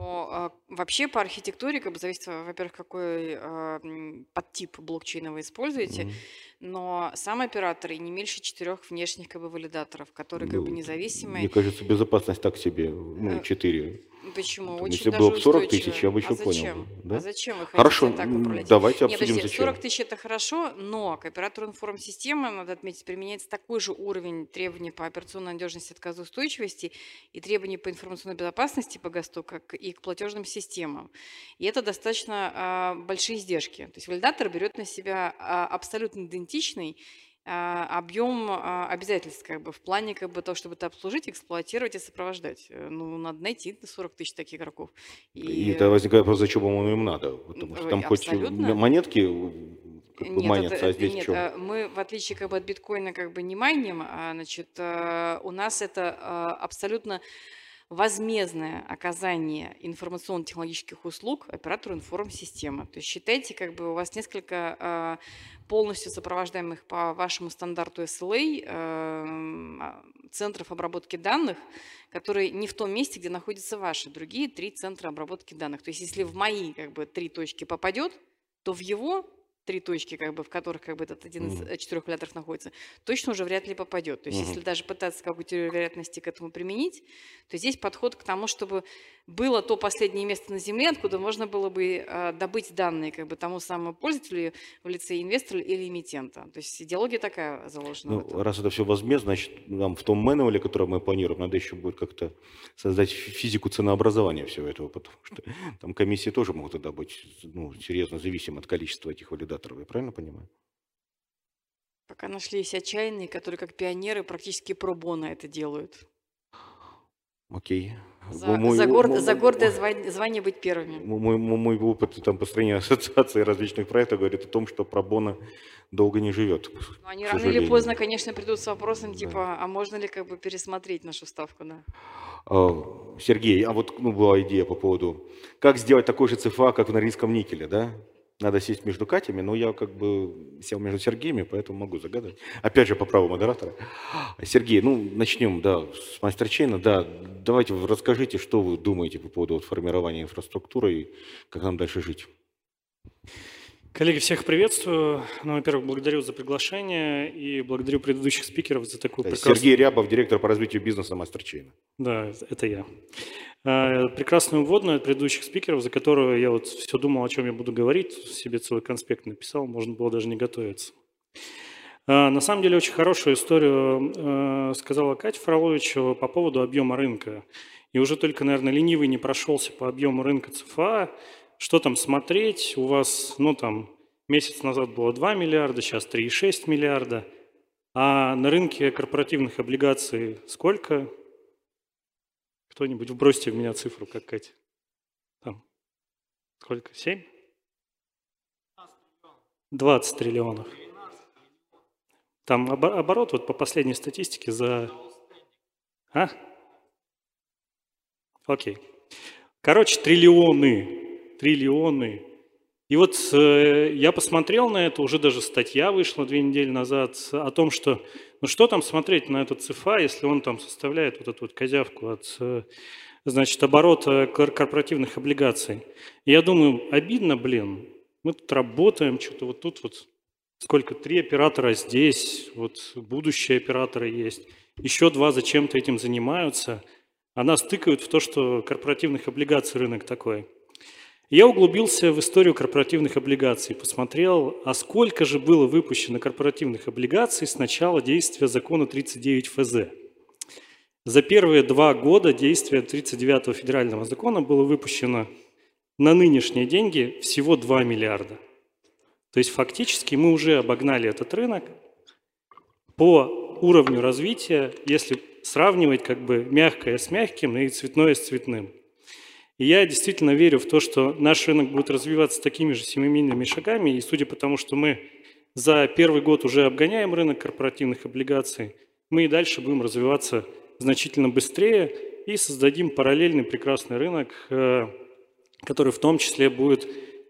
Но, а, вообще по архитектуре, как бы зависит, во- во-первых, какой м, подтип блокчейна вы используете, Мгм. но сам оператор и не меньше четырех внешних как бы валидаторов, которые как бы Ну, независимые. Мне кажется, безопасность так себе, ну, Э, 4. Почему? Там, Очень если даже было бы 40 тысяч, устойчивые. я бы еще а понял зачем? бы, да? А зачем вы хотите Хорошо, так управлять? давайте Нет, обсудим, зачем. 40 тысяч это хорошо, но к оператору информсистемы, надо отметить, применяется такой же уровень требований по операционной надежности, отказоустойчивости и требований по информационной безопасности по ГОСТу, как и к платежным системам. И это достаточно а, большие издержки. То есть валидатор берет на себя а, абсолютно идентичный а, объем а, обязательств как бы в плане как бы того, чтобы это обслужить, эксплуатировать и сопровождать. Э, Ну, надо найти 40 тысяч таких игроков. И это возникает вопрос, зачем оно им надо? Потому что Ой, там хоть абсолютно. монетки как бы Нет, манятся, это- а здесь нет, э, мы, в отличие как бы, от биткоина, как бы не майним, а, значит, э, у нас это а, абсолютно возмездное оказание информационно-технологических услуг оператору информсистемы. То есть считайте, как бы у вас несколько а, полностью сопровождаемых по вашему стандарту SLA эм, а, центров обработки данных, которые не в том месте, где находятся ваши другие три центра обработки данных. То есть если в мои как бы три точки попадет, то в его три точки, как бы, в которых как бы, этот один из э, четырех валидаторов находится, точно уже вряд ли попадет. То есть если даже пытаться какую-то теорию вероятности к этому применить, то здесь подход к тому, чтобы было то последнее место на Земле, откуда можно было бы э, добыть данные как бы, тому самому пользователю в лице инвестора или эмитента. То есть идеология такая заложена Ну, раз это все возмездно, значит, нам в том мануале, который мы планируем, надо еще будет как-то создать фи- физику ценообразования всего этого, потому что там комиссии тоже могут тогда быть ну, серьезно зависимы от количества этих валидаторов, я правильно понимаю? Пока нашлись отчаянные, которые как пионеры практически пробона это делают. Окей. За, Мой- за гор- мой- за гордое звань- звание быть первыми. Мой, мой- мой опыт там, построения ассоциации различных проектов говорит о том, что пробона долго не живет. Но они рано или поздно, конечно, придут с вопросом, Да. типа, а можно ли как бы пересмотреть нашу ставку, да? А, Сергей, а вот ну, была идея по поводу, как сделать такой же ЦФА, как в Норильском никеле, да? Надо сесть между Катями, но я как бы сел между Сергеями, поэтому могу загадывать. Опять же, по праву модератора. Сергей, ну, начнем, да, с мастерчейна. Да, давайте расскажите, что вы думаете по поводу вот формирования инфраструктуры и как нам дальше жить. Коллеги, всех приветствую. Ну, во-первых, благодарю за приглашение и благодарю предыдущих спикеров за такую прекрасную... Сергей Рябов, директор по развитию бизнеса Мастерчейна. Да, это я. А, прекрасную вводную от предыдущих спикеров, за которую я вот все думал, о чем я буду говорить, себе целый конспект написал, можно было даже не готовиться. А, на самом деле очень хорошую историю сказала Катя Фролович по поводу объема рынка. И уже только, наверное, ленивый не прошелся по объему рынка ЦФА, что там смотреть? У вас, ну там, месяц назад было 2 миллиарда, сейчас 3,6 миллиарда. А на рынке корпоративных облигаций сколько? Кто-нибудь вбросьте в меня цифру, как Катя. Там. Сколько? 7? 20 триллионов. Там оборот вот по последней статистике за... А? Окей. Короче, триллионы триллионы. И вот э, я посмотрел на это, уже даже статья вышла две недели назад о том, что ну что там смотреть на этот ЦФА, если он там составляет вот эту вот козявку от э, значит, оборота корпоративных облигаций. И я думаю, обидно, блин, мы тут работаем, что-то вот тут вот сколько, три оператора здесь, вот будущие операторы есть, еще два зачем-то этим занимаются, а нас тыкают в то, что корпоративных облигаций рынок такой – я углубился в историю корпоративных облигаций, посмотрел, а сколько же было выпущено корпоративных облигаций с начала действия закона 39 ФЗ. За первые два года действия 39-го федерального закона было выпущено на нынешние деньги всего 2 миллиарда. То есть фактически мы уже обогнали этот рынок по уровню развития, если сравнивать как бы мягкое с мягким и цветное с цветным. И я действительно верю в то, что наш рынок будет развиваться такими же семимильными шагами. И судя по тому, что мы за первый год уже обгоняем рынок корпоративных облигаций, мы и дальше будем развиваться значительно быстрее и создадим параллельный прекрасный рынок, э, который в том числе будет,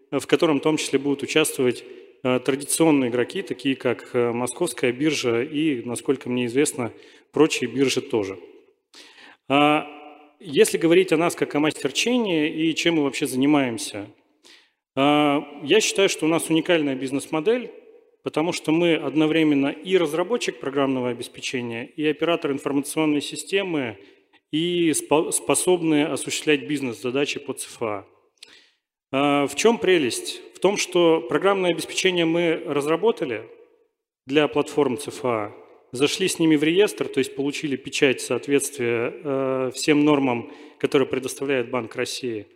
в котором в том числе будут участвовать э, традиционные игроки, такие как э, Московская биржа и, насколько мне известно, прочие биржи тоже. Если говорить о нас как о мастерчении и чем мы вообще занимаемся, а, я считаю, что у нас уникальная бизнес-модель, потому что мы одновременно и разработчик программного обеспечения, и оператор информационной системы, и способны осуществлять бизнес-задачи по ЦФА. А, в чем прелесть? В том, что программное обеспечение мы разработали для платформ ЦФА, зашли с ними в реестр, то есть получили печать соответствия э, всем нормам, которые предоставляет Банк России.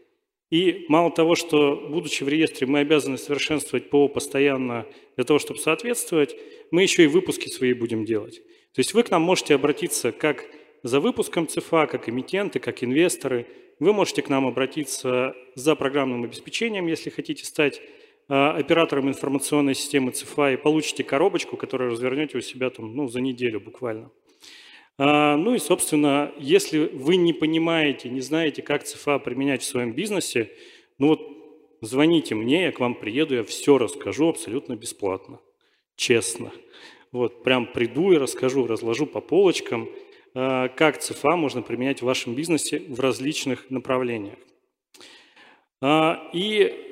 И мало того, что, будучи в реестре, мы обязаны совершенствовать ПО постоянно для того, чтобы соответствовать, мы еще и выпуски свои будем делать. То есть вы к нам можете обратиться как за выпуском ЦФА, как эмитенты, как инвесторы. Вы можете к нам обратиться за программным обеспечением, если хотите стать оператором информационной системы ЦФА и получите коробочку, которую развернете у себя там, ну, за неделю буквально. А, ну и, собственно, если вы не понимаете, не знаете, как ЦФА применять в своем бизнесе, ну вот звоните мне, я к вам приеду, я все расскажу абсолютно бесплатно, честно. Вот, прям приду и расскажу, разложу по полочкам, а, как ЦФА можно применять в вашем бизнесе в различных направлениях. И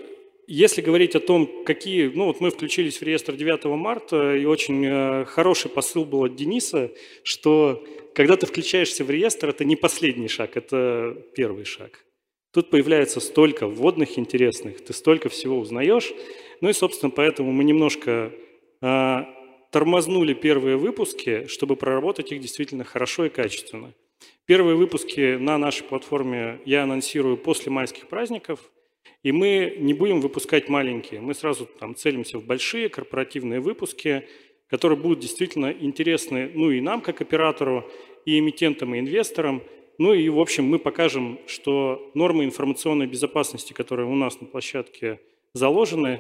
если говорить о том, какие... Ну вот мы включились в реестр 9 марта, и очень э, хороший посыл был от Дениса, что когда ты включаешься в реестр, это не последний шаг, это первый шаг. Тут появляется столько вводных интересных, ты столько всего узнаешь. Ну и, собственно, поэтому мы немножко э, тормознули первые выпуски, чтобы проработать их действительно хорошо и качественно. Первые выпуски на нашей платформе я анонсирую после майских праздников – и мы не будем выпускать маленькие, мы сразу там целимся в большие корпоративные выпуски, которые будут действительно интересны ну и нам, как оператору, и эмитентам, и инвесторам. Ну и, в общем, мы покажем, что нормы информационной безопасности, которые у нас на площадке заложены,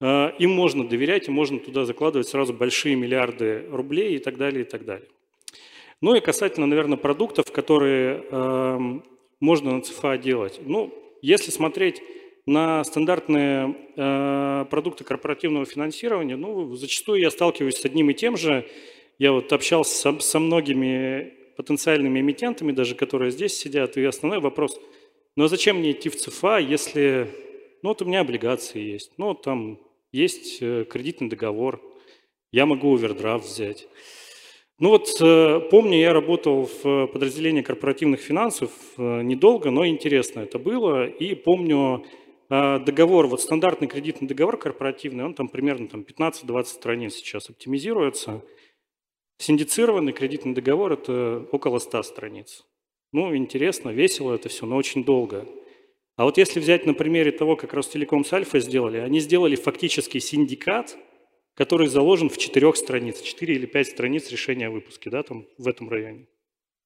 э, им можно доверять, и можно туда закладывать сразу большие миллиарды рублей и так далее, и так далее. Ну и касательно, наверное, продуктов, которые э, можно на ЦФА делать. Ну, если смотреть на стандартные э, продукты корпоративного финансирования, ну, зачастую я сталкиваюсь с одним и тем же. Я вот общался со, со многими потенциальными эмитентами, даже которые здесь сидят, и основной вопрос, ну а зачем мне идти в ЦФА, если, ну вот у меня облигации есть, ну там есть э, кредитный договор, я могу овердрафт взять. Ну вот э, помню, я работал в подразделении корпоративных финансов э, недолго, но интересно это было. И помню договор, вот стандартный кредитный договор корпоративный, он там примерно там, 15-20 страниц сейчас оптимизируется. Синдицированный кредитный договор – это около 100 страниц. Ну, интересно, весело это все, но очень долго. А вот если взять на примере того, как Ростелеком с Альфа сделали, они сделали фактически синдикат, который заложен в четырех страницах, четыре или пять страниц решения о выпуске, да, там в этом районе.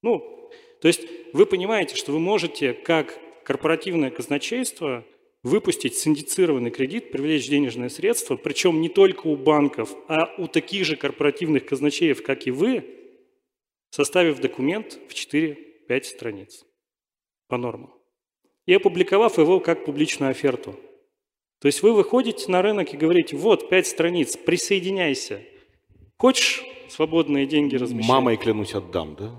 Ну, то есть вы понимаете, что вы можете как корпоративное казначейство выпустить синдицированный кредит, привлечь денежные средства, причем не только у банков, а у таких же корпоративных казначеев, как и вы, составив документ в 4-5 страниц по нормам и опубликовав его как публичную оферту. То есть вы выходите на рынок и говорите, вот, 5 страниц, присоединяйся. Хочешь свободные деньги размещать? Мамой, клянусь, отдам, да?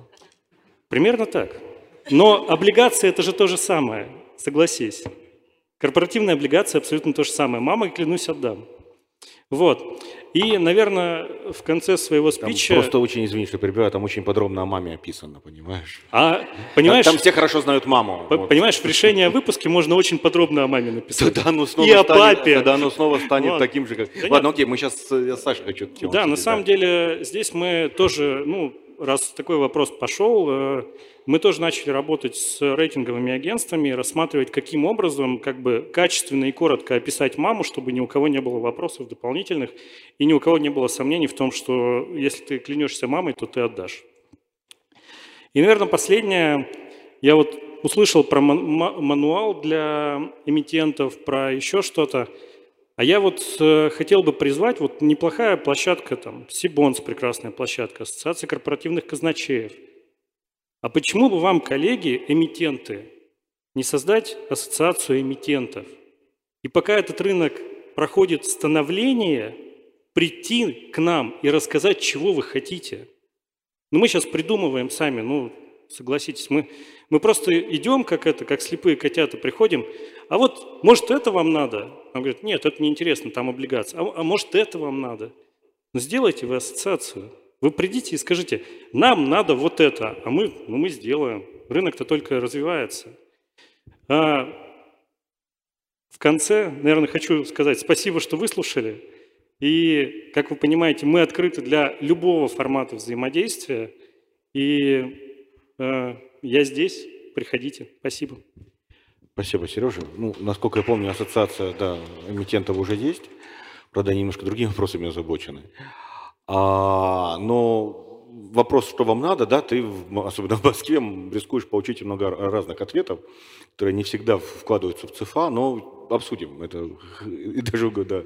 Примерно так. Но облигация – это же то же самое, согласись. Корпоративная облигация абсолютно то же самое. Мама, клянусь, отдам. Вот. И, наверное, в конце своего спича... Там просто очень, извини, что перебиваю, там очень подробно о маме описано, понимаешь? А, понимаешь... Там, там все хорошо знают маму. По, вот. Понимаешь, в решении о выпуске можно очень подробно о маме написать. Тогда оно снова И о станет, папе. Тогда оно снова станет Вот. таким же, как... Да Ладно, нет. окей, мы сейчас... Я Саша хочу Да, на самом деле здесь мы тоже, ну, раз такой вопрос пошел, э, мы тоже начали работать с рейтинговыми агентствами, рассматривать, каким образом как бы качественно и коротко описать маму, чтобы ни у кого не было вопросов дополнительных и ни у кого не было сомнений в том, что если ты клянешься мамой, то ты отдашь. И, наверное, последнее, я вот услышал про ман- ма- мануал для эмитентов, про еще что-то. А я вот э, хотел бы призвать, вот неплохая площадка, там, Сибонс прекрасная площадка, Ассоциация корпоративных казначеев. А почему бы вам, коллеги, эмитенты, не создать ассоциацию эмитентов? И пока этот рынок проходит становление, прийти к нам и рассказать, чего вы хотите. Ну, мы сейчас придумываем сами, ну, согласитесь, мы, мы просто идем, как это, как слепые котята, приходим, а вот, может, это вам надо? Он говорит, нет, это неинтересно, там облигация. А, а может, это вам надо? Ну, сделайте вы ассоциацию. Вы придите и скажите, нам надо вот это, а мы, ну, мы сделаем. Рынок-то только развивается. А в конце, наверное, хочу сказать спасибо, что выслушали. И, как вы понимаете, мы открыты для любого формата взаимодействия. И э, я здесь, приходите. Спасибо. Спасибо, Сережа. Ну, насколько я помню, ассоциация, да, эмитентов уже есть. Правда, они немножко другими [LAUGHS] вопросами озабочены. А, но вопрос, что вам надо, да, ты, особенно в Москве, рискуешь получить много разных ответов, которые не всегда вкладываются в ЦФА, но обсудим это. [LAUGHS] И даже, да,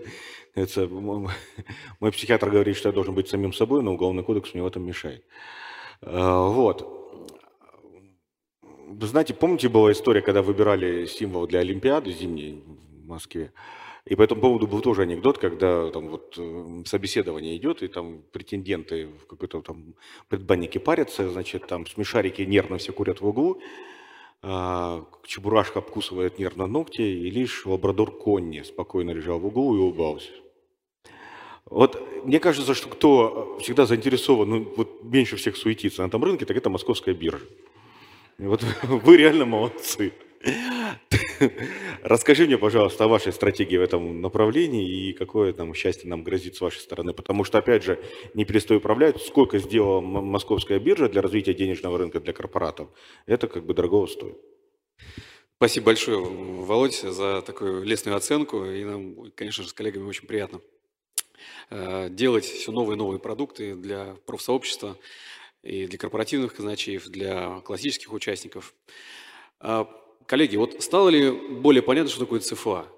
это, мой психиатр говорит, что я должен быть самим собой, но уголовный кодекс мне в этом мешает. А, Вот. Знаете, помните, была история, когда выбирали символ для Олимпиады зимней в Москве? И по этому поводу был тоже анекдот, когда там вот э, собеседование идет, и там претенденты в какой-то там предбаннике парятся, значит, там смешарики нервно все курят в углу, а, Чебурашка обкусывает нервно ногти, и лишь лабрадор Конни спокойно лежал в углу и улыбался. Вот мне кажется, что кто всегда заинтересован, ну, вот меньше всех суетиться на этом рынке, так это московская биржа. Вот [LAUGHS] вы реально молодцы. Расскажи мне, пожалуйста, о вашей стратегии в этом направлении и какое там счастье нам грозит с вашей стороны. Потому что, опять же, не перестаю управлять, сколько сделала московская биржа для развития денежного рынка для корпоратов. Это как бы дорого стоит. Спасибо большое, Володь, за такую лестную оценку. И нам, конечно же, с коллегами очень приятно э, делать все новые и новые продукты для профсообщества и для корпоративных казначеев, для классических участников. А, Коллеги, вот стало ли более понятно, что такое ЦФА? [LAUGHS]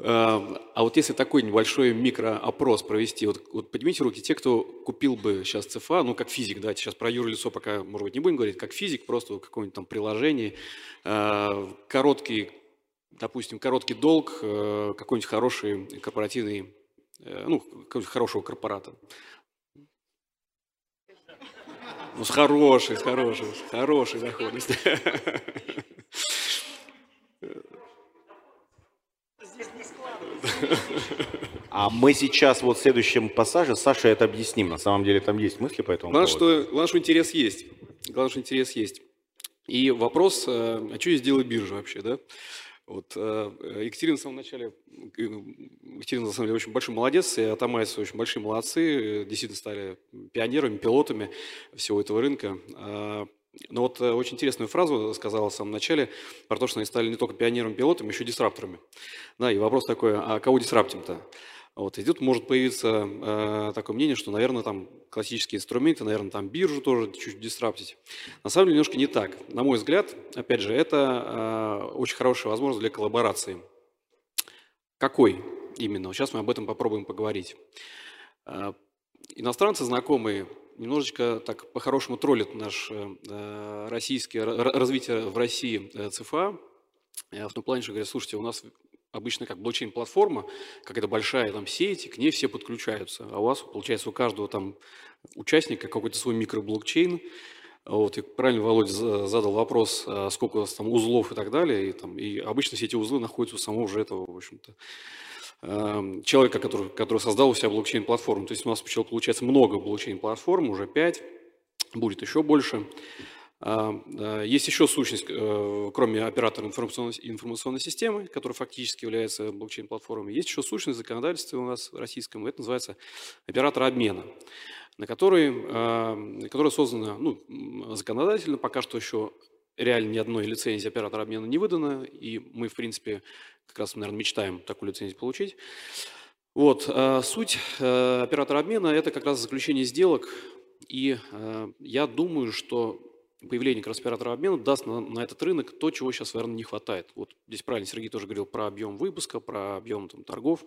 А а вот если такой небольшой микроопрос провести, вот, вот поднимите руки те, кто купил бы сейчас ЦФА, ну как физик, давайте сейчас про юрлицо пока, может быть, не будем говорить, как физик, просто в каком-нибудь там приложении, а, короткий допустим, короткий долг э, какой-нибудь хороший корпоративный, э, ну, какого-нибудь хорошего корпората. Ну, с хорошей, с хорошей, с хорошей доходностью. А мы сейчас вот в следующем пассаже Саша это объясним. На самом деле там есть мысли по этому главное, поводу. Что, главное, что интерес есть. Главное, что интерес есть. И вопрос, э, а что здесь делает биржа вообще, да? Вот, э, Екатерина в самом начале, э, Екатерина на самом деле очень большой молодец, и Атамайцы очень большие молодцы, действительно стали пионерами, пилотами всего этого рынка. А, но вот очень интересную фразу сказала в самом начале про то, что они стали не только пионерами, пилотами, еще дисрапторами. Да, и вопрос такой, а кого дисраптим-то? Вот, и тут может появиться э, такое мнение, что, наверное, там классические инструменты, наверное, там биржу тоже чуть-чуть дисраптить. На самом деле немножко не так. На мой взгляд, опять же, это э, очень хорошая возможность для коллаборации. Какой именно? Сейчас мы об этом попробуем поговорить. Э, иностранцы знакомые немножечко так по-хорошему троллят наш э, российский, развитие в России э, ЦФА, э, в том плане, что говорят, слушайте, у нас обычно как блокчейн-платформа, какая-то большая там сеть, к ней все подключаются. А у вас, получается, у каждого там участника какой-то свой микроблокчейн. Вот, и правильно Володя задал вопрос, а сколько у вас там узлов и так далее. И, там, и обычно все эти узлы находятся у самого же этого, в общем-то, эм, человека, который, который создал у себя блокчейн-платформу. То есть у нас получается много блокчейн-платформ, уже 5, будет еще больше. А, есть еще сущность, э, кроме оператора информационной, информационной системы, которая фактически является блокчейн-платформой, есть еще сущность законодательства у нас российском, это называется оператор обмена, на который, а, которая создана ну, законодательно, пока что еще реально ни одной лицензии оператора обмена не выдано, и мы, в принципе, как раз, наверное, мечтаем такую лицензию получить. Вот, а, суть э, оператора обмена – это как раз заключение сделок, и э, я думаю, что появление как раз оператора обмена даст на, на этот рынок то, чего сейчас, наверное, не хватает. Вот здесь правильно Сергей тоже говорил про объем выпуска, про объем там, торгов.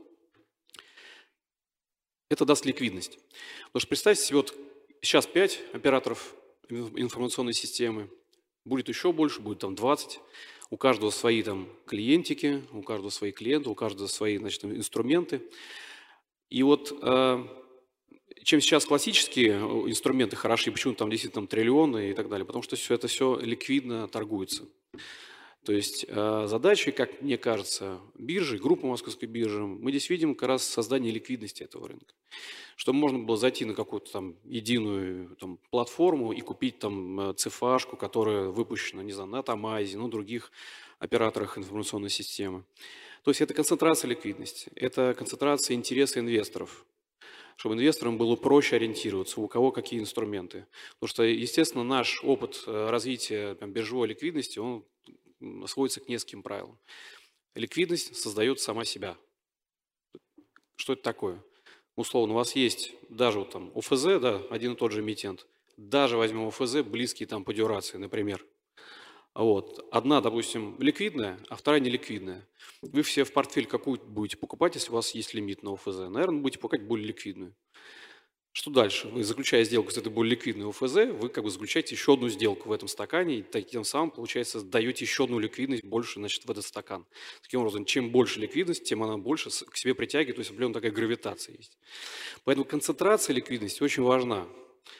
Это даст ликвидность. Потому что представьте себе, вот сейчас 5 операторов информационной системы, будет еще больше, будет там 20. У каждого свои там клиентики, у каждого свои клиенты, у каждого свои значит, инструменты. И вот э, чем сейчас классические э, инструменты хороши, почему там действительно там триллионы и так далее, потому что все это все ликвидно торгуется. То есть э, как мне кажется, биржи, группы Московской биржи, мы здесь видим как раз создание ликвидности этого рынка. Чтобы можно было зайти на какую-то там единую там, платформу и купить там э, цифашку, которая выпущена, не знаю, на Тамазе, ну, других операторах информационной системы. То есть это концентрация ликвидности, это концентрация интереса инвесторов чтобы инвесторам было проще ориентироваться, у кого какие инструменты. Потому что, естественно, наш опыт э, развития там, биржевой ликвидности, он сводится к нескольким правилам. Ликвидность создает сама себя. Что это такое? Условно, у вас есть даже вот там ОФЗ, да, один и тот же эмитент, даже возьмем ОФЗ, близкий там по дюрации, например. Вот. Одна, допустим, ликвидная, а вторая неликвидная. Вы все в портфель какую будете покупать, если у вас есть лимит на ОФЗ? Наверное, будете покупать более ликвидную. Что дальше? Вы, заключая сделку с этой более ликвидной ОФЗ, вы как бы заключаете еще одну сделку в этом стакане, и таким самым, получается, даете еще одну ликвидность больше значит, в этот стакан. Таким образом, чем больше ликвидность, тем она больше к себе притягивает, то есть определенная такая гравитация есть. Поэтому концентрация ликвидности очень важна.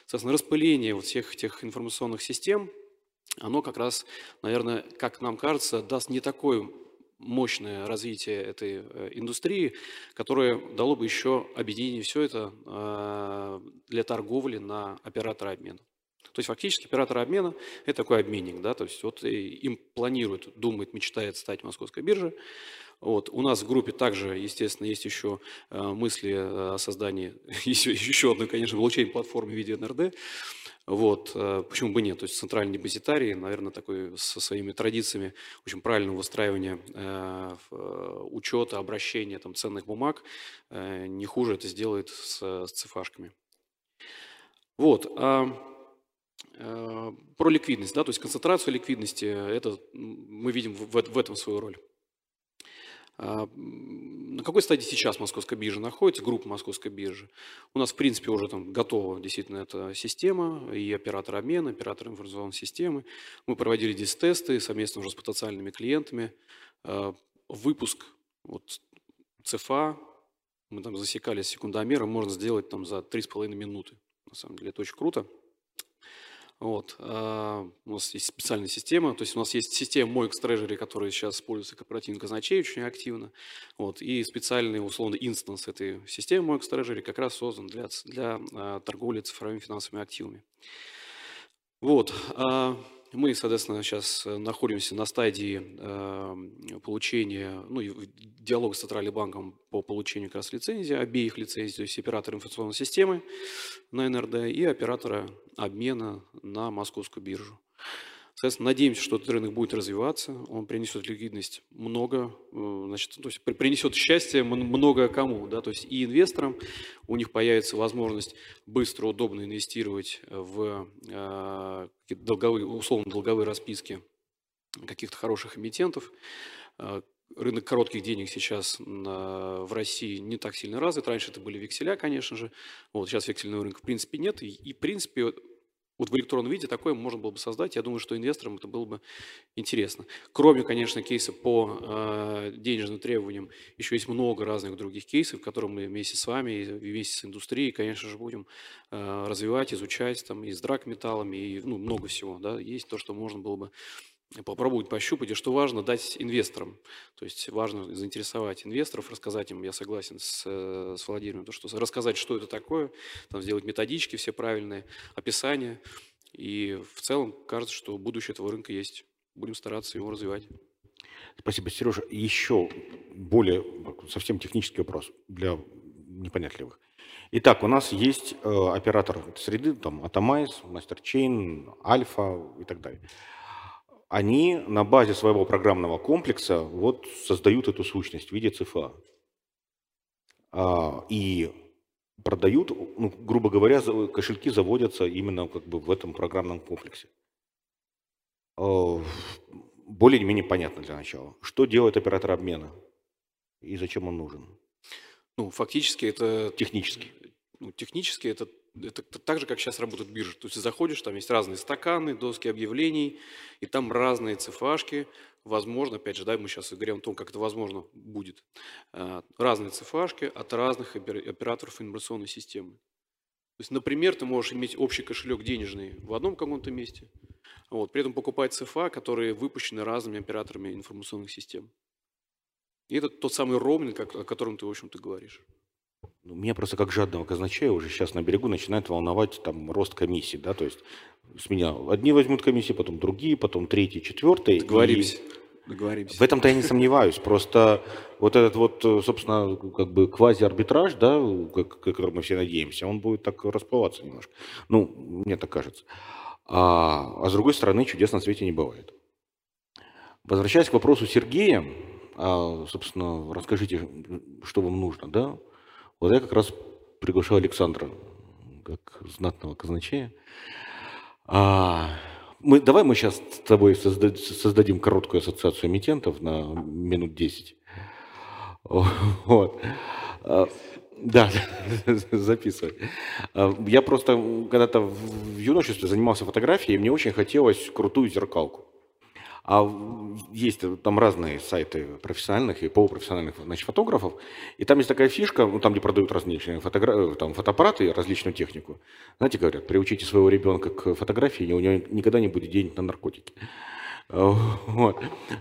Соответственно, распыление вот всех этих информационных систем – оно как раз, наверное, как нам кажется, даст не такое мощное развитие этой э, индустрии, которое дало бы еще объединение все это э, для торговли на оператора обмена. То есть фактически оператор обмена – это такой обменник, да, то есть вот им планирует, думает, мечтает стать московской биржей. Вот. У нас в группе также, естественно, есть еще э, мысли о создании [LAUGHS] еще одной, конечно, блокчейн-платформы в виде НРД. Вот, э, почему бы нет? То есть центральный депозитарий, наверное, такой со своими традициями очень правильного выстраивания э, э, учета, обращения там, ценных бумаг, не хуже это сделает с, с цифашками. Вот. А, про ликвидность, да, то есть концентрацию ликвидности, это мы видим в, в этом свою роль. А, на какой стадии сейчас Московская биржа находится, группа Московской биржи? У нас, в принципе, уже там готова действительно эта система, и оператор обмена, оператор информационной системы. Мы проводили здесь тесты совместно уже с потенциальными клиентами. А, выпуск вот, ЦФА, мы там засекали секундомером, можно сделать там за 3,5 минуты. На самом деле это очень круто. Вот. А, у нас есть специальная система, то есть у нас есть система MOEX Treasury, которая сейчас используется корпоративным казначей очень активно. Вот. И специальный, условно, инстанс этой системы MOEX Treasury как раз создан для, для а, торговли цифровыми финансовыми активами. Вот. А, мы, соответственно, сейчас э, находимся на стадии э, получения, ну, диалога с Центральным банком по получению как раз лицензии, обеих лицензий, то есть оператора информационной системы на НРД и оператора обмена на московскую биржу. Соответственно, надеемся, что этот рынок будет развиваться, он принесет ликвидность много, э, значит, то есть принесет счастье много кому, да, то есть и инвесторам, у них появится возможность быстро, удобно инвестировать в э, долговые, условно долговые расписки каких-то хороших эмитентов. Э, рынок коротких денег сейчас в России не так сильно развит. Раньше это были векселя, конечно же. Вот сейчас вексельного рынка в принципе нет. И, и в принципе вот в электронном виде такое можно было бы создать. Я думаю, что инвесторам это было бы интересно. Кроме, конечно, кейса по э, денежным требованиям, еще есть много разных других кейсов, которые мы вместе с вами вместе с индустрией, конечно же, будем э, развивать, изучать, там, и с драгметаллами, и ну, много всего. Да? Есть то, что можно было бы попробовать пощупать, и что важно, дать инвесторам. То есть важно заинтересовать инвесторов, рассказать им, я согласен с, э, с Владимиром, то, что рассказать, что это такое, там, сделать методички все правильные, описание. И в целом кажется, что будущее этого рынка есть. Будем стараться его развивать. Спасибо, Сережа. Еще более совсем технический вопрос для непонятливых. Итак, у нас есть э, оператор среды, там, Atomize, MasterChain, Альфа и так далее они на базе своего программного комплекса вот создают эту сущность в виде ЦФА. А, и продают, ну, грубо говоря, кошельки заводятся именно как бы в этом программном комплексе. А, более-менее понятно для начала. Что делает оператор обмена и зачем он нужен? Ну, фактически это... Технически. Ну, технически это это так же, как сейчас работают биржи. То есть заходишь, там есть разные стаканы, доски объявлений, и там разные цифашки. Возможно, опять же, да, мы сейчас говорим о том, как это возможно будет. А, разные цифашки от разных операторов информационной системы. То есть, например, ты можешь иметь общий кошелек денежный в одном каком-то месте, вот, при этом покупать ЦФА, которые выпущены разными операторами информационных систем. И это тот самый роуминг, о котором ты, в общем-то, говоришь. Ну, меня просто как жадного казначея уже сейчас на берегу начинает волновать там рост комиссий, да, то есть с меня одни возьмут комиссии, потом другие, потом третьи, четвертые. Договоримся. И... Договоримся. В этом-то я не сомневаюсь. Просто вот этот вот, собственно, как бы квази-арбитраж, да, как, который мы все надеемся, он будет так расплываться немножко. Ну, мне так кажется. А, а с другой стороны, чудес на свете не бывает. Возвращаясь к вопросу Сергея, а, собственно, расскажите, что вам нужно, да? Вот я как раз приглашал Александра, как знатного казначея. А, мы, давай мы сейчас с тобой созда, создадим короткую ассоциацию эмитентов на минут 10. Вот. А, да, [LAUGHS] записывай. А, я просто когда-то в юношестве занимался фотографией, и мне очень хотелось крутую зеркалку. А есть там разные сайты профессиональных и полупрофессиональных значит, фотографов. И там есть такая фишка, ну, там, где продают различные фотогра... там, фотоаппараты и различную технику. Знаете, говорят, приучите своего ребенка к фотографии, и у него никогда не будет денег на наркотики. Вот.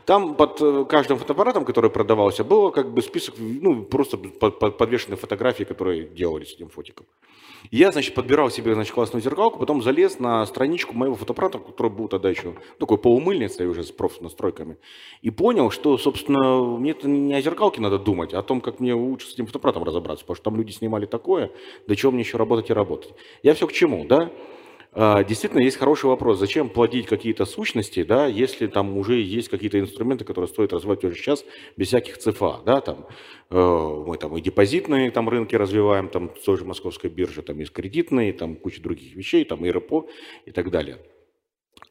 Там под э, каждым фотоаппаратом, который продавался, было как бы список, ну, просто подвешенных фотографий, которые делали с этим фотиком. Я, значит, подбирал себе, значит, классную зеркалку, потом залез на страничку моего фотоаппарата, который был тогда еще такой полумыльницей уже с профнастройками, и понял, что, собственно, мне это не о зеркалке надо думать, а о том, как мне лучше с этим фотоаппаратом разобраться, потому что там люди снимали такое, до чего мне еще работать и работать. Я все к чему, да? А, действительно, есть хороший вопрос, зачем плодить какие-то сущности, да, если там уже есть какие-то инструменты, которые стоит развивать уже сейчас без всяких ЦФА, да, там, э, мы там и депозитные там рынки развиваем, там, той же московской биржи, там есть кредитные, там куча других вещей, там и РПО и так далее.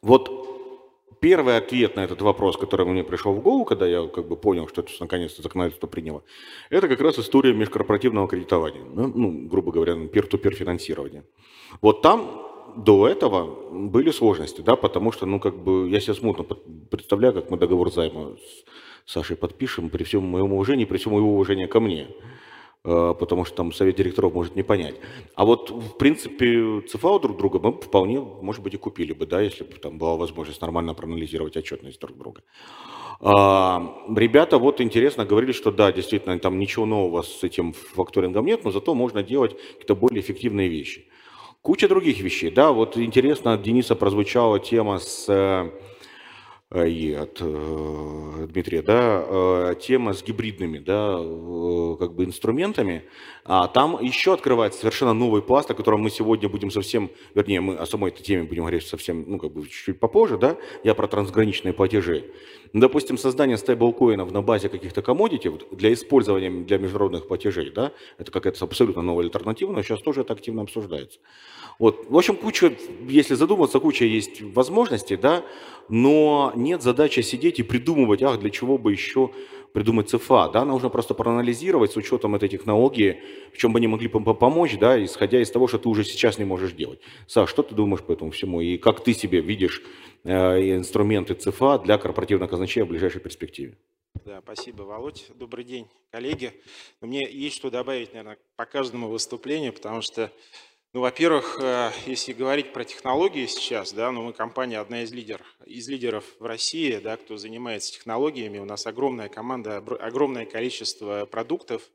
Вот первый ответ на этот вопрос, который мне пришел в голову, когда я как бы понял, что это наконец-то законодательство приняло, это как раз история межкорпоративного кредитования, ну, грубо говоря, peer-to-peer финансирования. Вот там до этого были сложности, да, потому что, ну, как бы, я себе смутно представляю, как мы договор займа Сашей подпишем, при всем моем уважении, при всем его уважении ко мне. Э, потому что там совет директоров может не понять. А вот, в принципе, ЦФА друг друга мы вполне, может быть, и купили бы, да, если бы там была возможность нормально проанализировать отчетность друг друга. А, ребята, вот интересно, говорили, что да, действительно, там ничего нового с этим факторингом нет, но зато можно делать какие-то более эффективные вещи. Куча других вещей, да, вот интересно, от Дениса прозвучала тема с Э, и от э, Дмитрия, да, э, тема с гибридными, да, как бы инструментами, а там еще открывается совершенно новый пласт, о котором мы сегодня будем совсем, вернее, мы о самой этой теме будем говорить совсем, ну, как бы чуть-чуть попозже, да, я про трансграничные платежи. Допустим, создание стейблкоинов на базе каких-то коммодити для использования для международных платежей, да, это какая-то абсолютно новая альтернатива, но сейчас тоже это активно обсуждается. Вот. В общем, куча, если задуматься, куча есть возможностей, да, но нет задачи сидеть и придумывать, ах, для чего бы еще придумать ЦФА, да, нужно просто проанализировать с учетом этой технологии, в чем бы они могли помочь, да, исходя из того, что ты уже сейчас не можешь делать. Саш, что ты думаешь по этому всему и как ты себе видишь э, инструменты ЦФА для корпоративного казначея в ближайшей перспективе? Да, спасибо, Володь. Добрый день, коллеги. Мне есть что добавить, наверное, по каждому выступлению, потому что ну, во-первых, э, если говорить про технологии сейчас, да, ну, мы компания одна из лидеров, из лидеров в России, да, кто занимается технологиями. У нас огромная команда, огромное количество продуктов,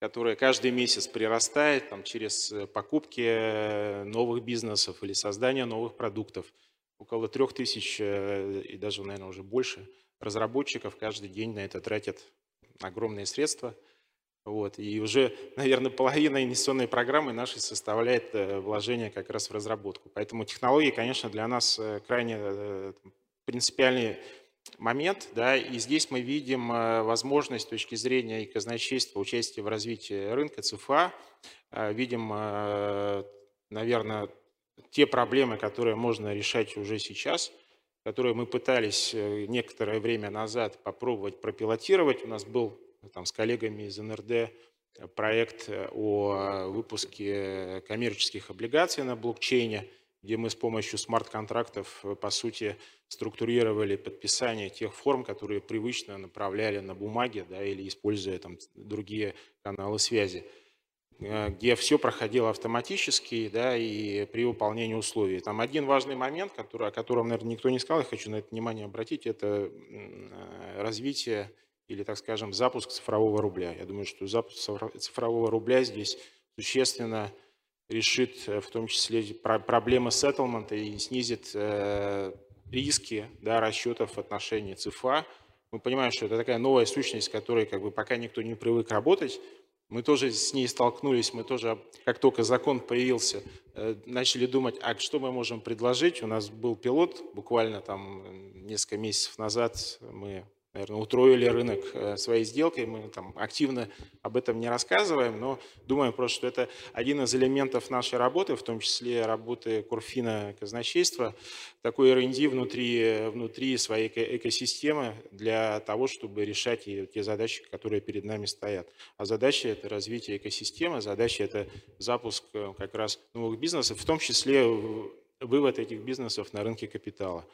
которые каждый месяц прирастает там, через э, покупки э, новых бизнесов или создание новых продуктов. Около трех тысяч и даже, наверное, уже больше разработчиков каждый день на это тратят огромные средства – вот. И уже, наверное, половина инвестиционной программы нашей составляет э, вложение как раз в разработку. Поэтому технологии, конечно, для нас э, крайне э, принципиальный момент. Да, и здесь мы видим возможность с точки зрения и казначейства участия в развитии рынка ЦФА. Видим, наверное, те проблемы, которые можно решать уже сейчас, которые мы пытались некоторое время назад попробовать пропилотировать. У нас был там, с коллегами из НРД э, проект э, о выпуске коммерческих облигаций на блокчейне, где мы с помощью смарт-контрактов, э, по сути, структурировали подписание тех форм, которые привычно направляли на бумаге да, или используя там, другие каналы связи где все проходило автоматически да, и при выполнении условий. Там один важный момент, который, о котором, наверное, никто не сказал, я хочу на это внимание обратить, это развитие или, так скажем, запуск цифрового рубля. Я думаю, что запуск цифрового рубля здесь существенно решит э, в том числе проблемы сеттлмента и снизит э, риски да, расчетов в отношении ЦФА. Мы понимаем, что это такая новая сущность, которой как бы, пока никто не привык работать. Мы тоже с ней столкнулись, мы тоже, как только закон появился, э, начали думать, а что мы можем предложить. У нас был пилот буквально там несколько месяцев назад, мы наверное, утроили рынок э, своей сделкой. Мы там активно об этом не рассказываем, но думаем просто, что это один из элементов нашей работы, в том числе работы Курфина казначейства, такой R&D внутри, внутри своей экосистемы для того, чтобы решать те задачи, которые перед нами стоят. А задача – это развитие экосистемы, задача – это запуск э, как раз новых бизнесов, в том числе вывод этих бизнесов на рынке капитала.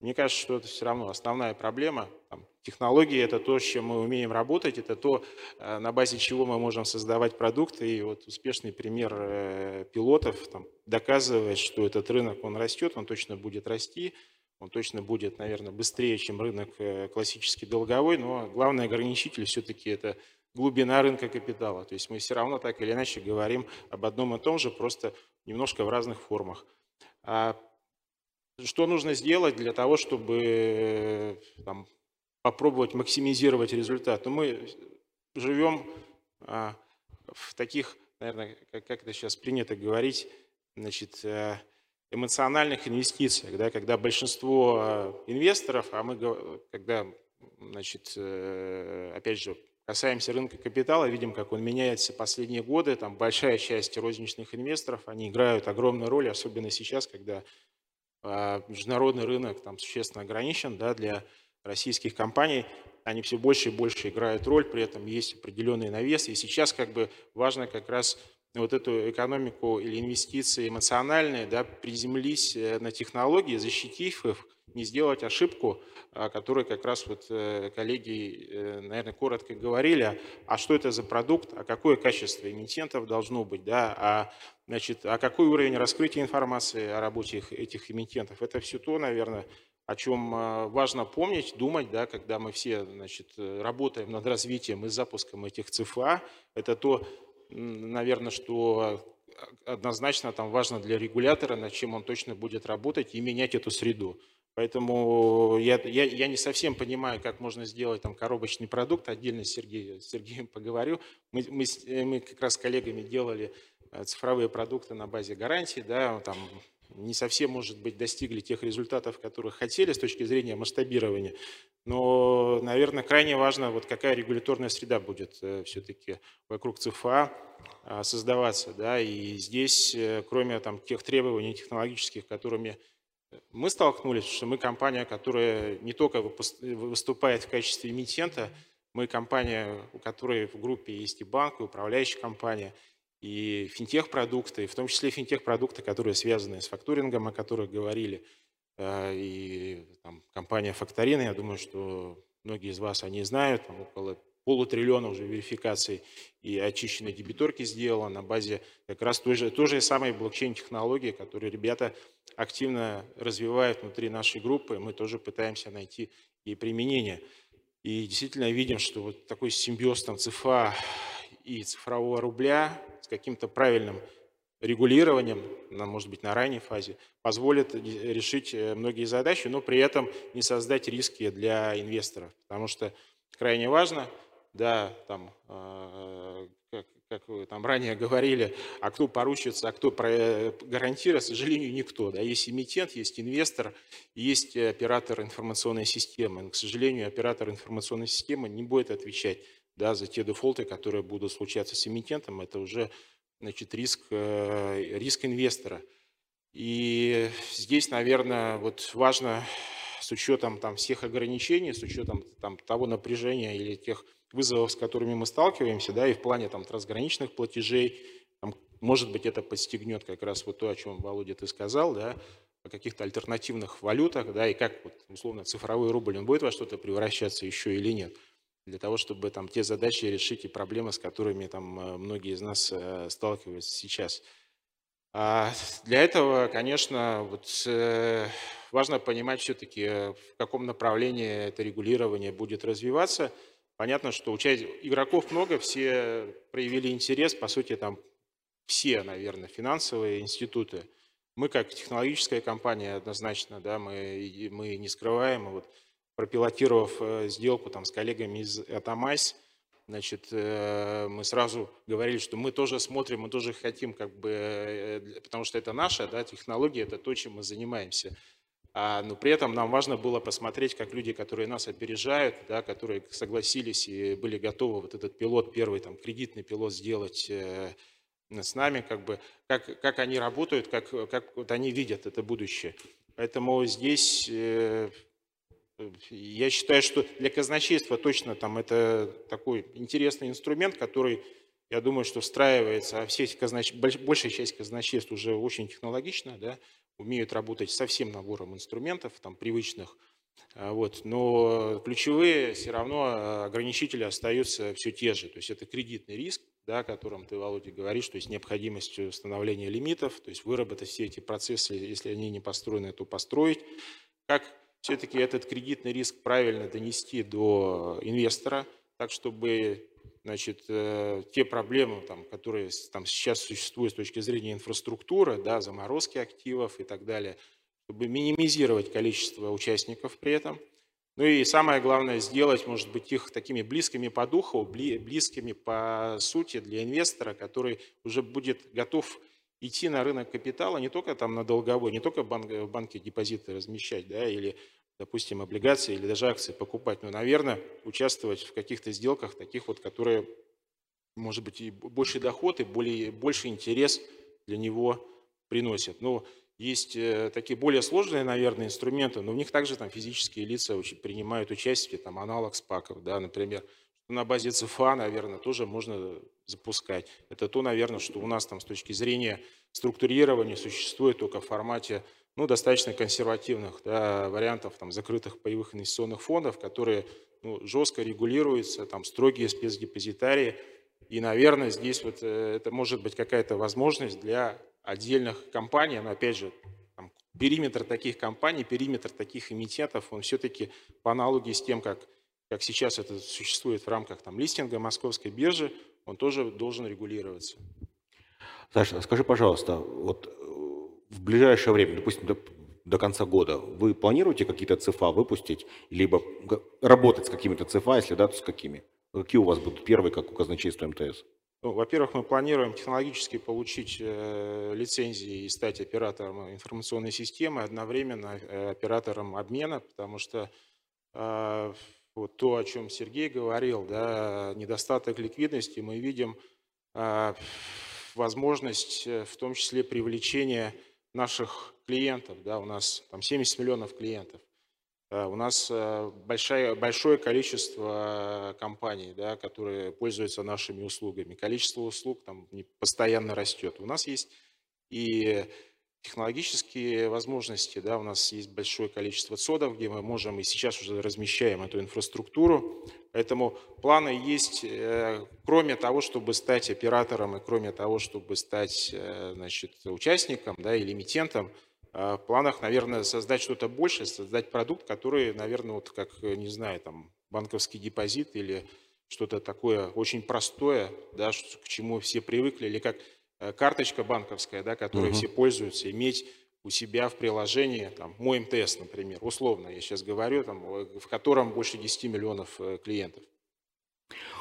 Мне кажется, что это все равно основная проблема. Там, технологии – это то, с чем мы умеем работать, это то, э, на базе чего мы можем создавать продукты. И вот успешный пример э, пилотов там, доказывает, что этот рынок, он растет, он точно будет расти, он точно будет, наверное, быстрее, чем рынок э, классический долговой, но главный ограничитель все-таки это глубина рынка капитала. То есть мы все равно так или иначе говорим об одном и том же, просто немножко в разных формах. А что нужно сделать для того, чтобы там, попробовать максимизировать результат? Ну, мы живем а, в таких, наверное, как, как это сейчас принято говорить, значит, э, эмоциональных инвестициях, да, когда большинство а, инвесторов, а мы, когда, значит, э, опять же, касаемся рынка капитала, видим, как он меняется последние годы, там большая часть розничных инвесторов, они играют огромную роль, особенно сейчас, когда а, международный рынок там существенно ограничен да, для российских компаний. Они все больше и больше играют роль, при этом есть определенные навесы. И сейчас как бы важно как раз вот эту экономику или инвестиции эмоциональные да, приземлить э, на технологии, защитив их не сделать ошибку, о которой как раз вот э, коллеги, э, наверное, коротко говорили, а что это за продукт, а какое качество эмитентов должно быть, да, а, значит, а какой уровень раскрытия информации о работе этих эмитентов. Это все то, наверное, о чем э, важно помнить, думать, да, когда мы все значит, работаем над развитием и запуском этих ЦФА. Это то, наверное, что однозначно там важно для регулятора, над чем он точно будет работать и менять эту среду. Поэтому я, я, я не совсем понимаю, как можно сделать там коробочный продукт. Отдельно с Сергеем, с Сергеем поговорю. Мы, мы, мы как раз с коллегами делали э, цифровые продукты на базе гарантий. Да, там не совсем, может быть, достигли тех результатов, которых хотели с точки зрения масштабирования. Но, наверное, крайне важно, вот какая регуляторная среда будет э, все-таки вокруг ЦФА а, создаваться. Да, и здесь, э, кроме там, тех требований технологических, которыми мы столкнулись, что мы компания, которая не только выступает в качестве эмитента, мы компания, у которой в группе есть и банк, и управляющая компания, и финтех-продукты, в том числе финтех-продукты, которые связаны с факторингом, о которых говорили, э, и там, компания Факторина, я думаю, что многие из вас они знают, там около полутриллиона уже верификаций и очищенной дебиторки сделала на базе как раз той же, той же самой блокчейн-технологии, которую ребята активно развивают внутри нашей группы. Мы тоже пытаемся найти и применение. И действительно видим, что вот такой симбиоз там ЦФА и цифрового рубля с каким-то правильным регулированием, может быть, на ранней фазе, позволит решить э, многие задачи, но при этом не создать риски для инвесторов. Потому что крайне важно – да, там, а, как, как вы там ранее говорили, а кто поручится, а кто гарантирует, к сожалению, никто. Да. Есть эмитент, есть инвестор, есть оператор информационной системы. Но, к сожалению, оператор информационной системы не будет отвечать да, за те дефолты, которые будут случаться с эмитентом. Это уже значит, риск, э, риск инвестора. И здесь, наверное, вот важно с учетом там, всех ограничений, с учетом там, того напряжения или тех вызовов, с которыми мы сталкиваемся, да, и в плане там трансграничных платежей, там, может быть, это подстегнет как раз вот то, о чем, Володя, ты сказал, да, о каких-то альтернативных валютах, да, и как, вот, условно, цифровой рубль, он будет во что-то превращаться еще или нет, для того, чтобы там те задачи решить и проблемы, с которыми там э, многие из нас э, сталкиваются сейчас. А для этого, конечно, вот, э, важно понимать все-таки, в каком направлении это регулирование будет развиваться – Понятно, что участь... игроков много, все проявили интерес, по сути, там все, наверное, финансовые институты. Мы как технологическая компания однозначно, да, мы, мы не скрываем, вот пропилотировав э, сделку там с коллегами из Атомайс, значит, э, мы сразу говорили, что мы тоже смотрим, мы тоже хотим, как бы, э, потому что это наша да, технология, это то, чем мы занимаемся. А, но при этом нам важно было посмотреть, как люди, которые нас опережают, да, которые согласились и были готовы вот этот пилот, первый там кредитный пилот сделать э, с нами, как бы, как, как они работают, как, как вот они видят это будущее. Поэтому здесь э, я считаю, что для казначейства точно там это такой интересный инструмент, который, я думаю, что встраивается, а все казнач... большая часть казначейств уже очень технологично, да, умеют работать со всем набором инструментов, там, привычных, а, вот. Но ключевые все равно а, ограничители остаются все те же. То есть это кредитный риск, да, о котором ты, Володя, говоришь, то есть необходимость установления лимитов, то есть выработать все эти процессы, если они не построены, то построить. Как все-таки этот кредитный риск правильно донести до инвестора, так чтобы значит, э, те проблемы, там, которые там, сейчас существуют с точки зрения инфраструктуры, да, заморозки активов и так далее, чтобы минимизировать количество участников при этом. Ну и самое главное, сделать, может быть, их такими близкими по духу, близкими по сути для инвестора, который уже будет готов идти на рынок капитала не только там на долговой, не только банк, в банке депозиты размещать, да, или допустим, облигации или даже акции покупать, но, наверное, участвовать в каких-то сделках, таких вот, которые, может быть, и больше доход, и более, больше интерес для него приносят. Но есть э, такие более сложные, наверное, инструменты, но в них также там физические лица принимают участие, там аналог спаков, да, например, на базе ЦФА, наверное, тоже можно запускать. Это то, наверное, что у нас там с точки зрения структурирования существует только в формате ну, достаточно консервативных да, вариантов там, закрытых паевых инвестиционных фондов, которые ну, жестко регулируются, там строгие спецдепозитарии. И, наверное, здесь вот э, это может быть какая-то возможность для отдельных компаний, но опять же, там, периметр таких компаний, периметр таких эмитентов, он все-таки по аналогии с тем, как, как сейчас это существует в рамках там, листинга московской биржи, он тоже должен регулироваться. Саша, скажи, пожалуйста, вот э, в ближайшее время, допустим, до, до конца года, вы планируете какие-то ЦФА выпустить, либо работать с какими-то ЦФА, если да, то с какими? Какие у вас будут первые, как у казначейства МТС? Ну, во-первых, мы планируем технологически получить э, лицензии и стать оператором информационной системы, одновременно э, оператором обмена, потому что э, вот то, о чем Сергей говорил, да, недостаток ликвидности, мы видим э, возможность э, в том числе привлечения наших клиентов. Да, у нас там 70 миллионов клиентов. Э, у нас э, большое, большое количество компаний, да, которые пользуются нашими услугами. Количество услуг там постоянно растет. У нас есть и технологические возможности. Да, у нас есть большое количество цодов, где мы можем и сейчас уже размещаем эту инфраструктуру. Поэтому планы есть, э, кроме того, чтобы стать оператором и кроме того, чтобы стать э, значит, участником да, или эмитентом, э, в планах, наверное, создать что-то большее, создать продукт, который, наверное, вот как, не знаю, там, банковский депозит или что-то такое очень простое, да, к чему все привыкли, или как карточка банковская, да, которой угу. все пользуются, иметь у себя в приложении, там, мой МТС, например, условно, я сейчас говорю, там, в котором больше 10 миллионов э, клиентов.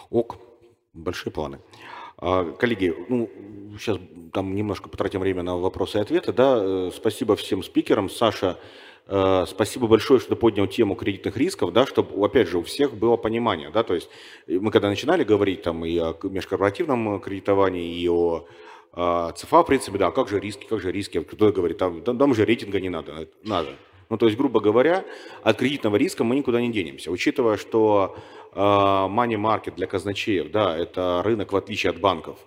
Ок, большие планы. А, коллеги, ну, сейчас там немножко потратим время на вопросы и ответы. Да? Э, спасибо всем спикерам. Саша, спасибо большое, что поднял тему кредитных рисков, да, чтобы, опять же, у всех было понимание. Да? То есть мы когда начинали говорить там, и о межкорпоративном кредитовании, и о а, ЦФА, в принципе, да, как же риски, как же риски. Кто-то говорит, там, там же рейтинга не надо. Надо. Ну, то есть, грубо говоря, от кредитного риска мы никуда не денемся. Учитывая, что э, money market для казначеев, да, это рынок в отличие от банков.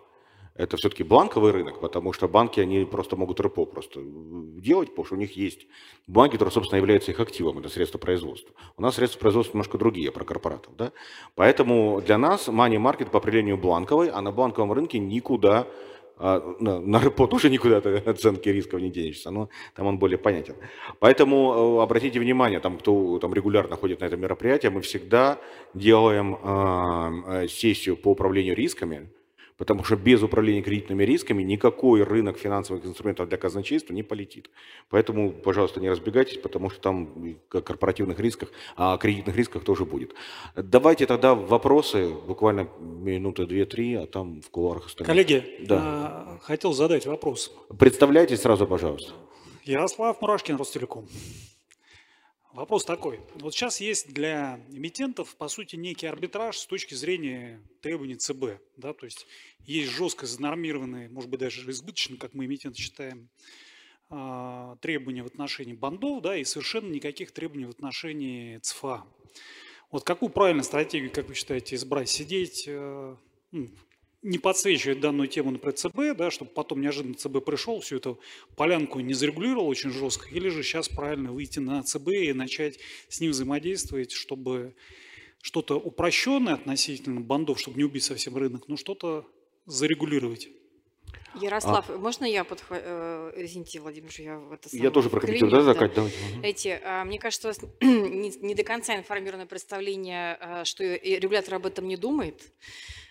Это все-таки бланковый рынок, потому что банки, они просто могут РПО просто делать, потому что у них есть банки, которые, собственно, являются их активом, это средства производства. У нас средства производства немножко другие, про корпоратов, да. Поэтому для нас money market по определению бланковый, а на бланковом рынке никуда а, на, на РПО тоже никуда от [LAUGHS] оценки рисков не денешься, но там он более понятен. Поэтому э, обратите внимание, там, кто там регулярно ходит на это мероприятие, мы всегда делаем э, сессию по управлению рисками, Потому что без управления кредитными рисками никакой рынок финансовых инструментов для казначейства не полетит. Поэтому, пожалуйста, не разбегайтесь, потому что там о корпоративных рисках, а о кредитных рисках тоже будет. Давайте тогда вопросы, буквально минуты две-три, а там в кулуарах остальные. Коллеги, да. А, хотел задать вопрос. Представляйтесь сразу, пожалуйста. Ярослав Мурашкин, Ростелеком. Вопрос такой. Вот сейчас есть для эмитентов, по сути, некий арбитраж с точки зрения требований ЦБ. Да? То есть есть жестко занормированные, может быть, даже избыточно, как мы эмитенты считаем, а, требования в отношении бандов, да, и совершенно никаких требований в отношении ЦФА. Вот какую правильную стратегию, как вы считаете, избрать? Сидеть, э, ну, не подсвечивать данную тему на ЦБ, да, чтобы потом неожиданно ЦБ пришел, всю эту полянку не зарегулировал очень жестко, или же сейчас правильно выйти на ЦБ и начать с ним взаимодействовать, чтобы что-то упрощенное относительно бандов, чтобы не убить совсем рынок, но что-то зарегулировать. Ярослав, а... можно я подхвачу? Э, извините, Владимир, я в это Я тоже прокомментирую, да, Закать? Да. Эти, а, мне кажется, у вас [CLEARS THROAT] не, не до конца информированное представление, а, что регулятор об этом не думает.